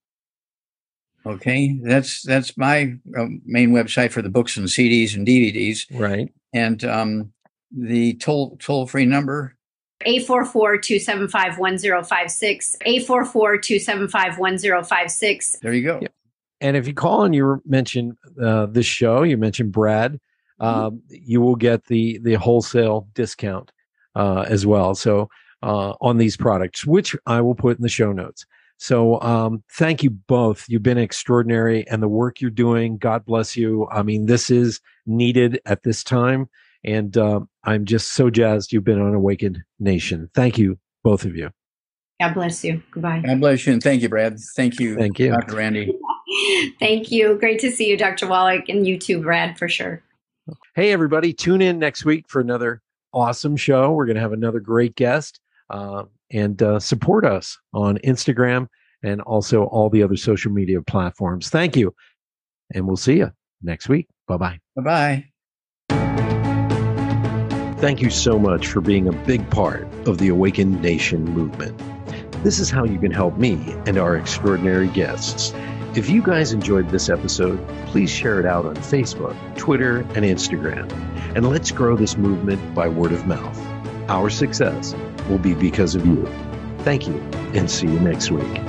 Okay, that's that's my uh, main website for the books and CDs and DVDs. Right. And um, the toll toll free number 844-275-1056 844-275-1056 there you go yep. and if you call and you mention uh, this show you mentioned brad mm-hmm. you will get the the wholesale discount uh, as well so uh, on these products which i will put in the show notes so um, thank you both you've been extraordinary and the work you're doing god bless you i mean this is needed at this time and uh, I'm just so jazzed you've been on Awakened Nation. Thank you, both of you. God bless you. Goodbye. God bless you. And thank you, Brad. Thank you. Thank you. Dr. Randy. thank you. Great to see you, Dr. Wallach, and you too, Brad, for sure. Hey, everybody. Tune in next week for another awesome show. We're going to have another great guest uh, and uh, support us on Instagram and also all the other social media platforms. Thank you. And we'll see you next week. Bye bye. Bye bye. Thank you so much for being a big part of the Awakened Nation movement. This is how you can help me and our extraordinary guests. If you guys enjoyed this episode, please share it out on Facebook, Twitter, and Instagram. And let's grow this movement by word of mouth. Our success will be because of you. Thank you, and see you next week.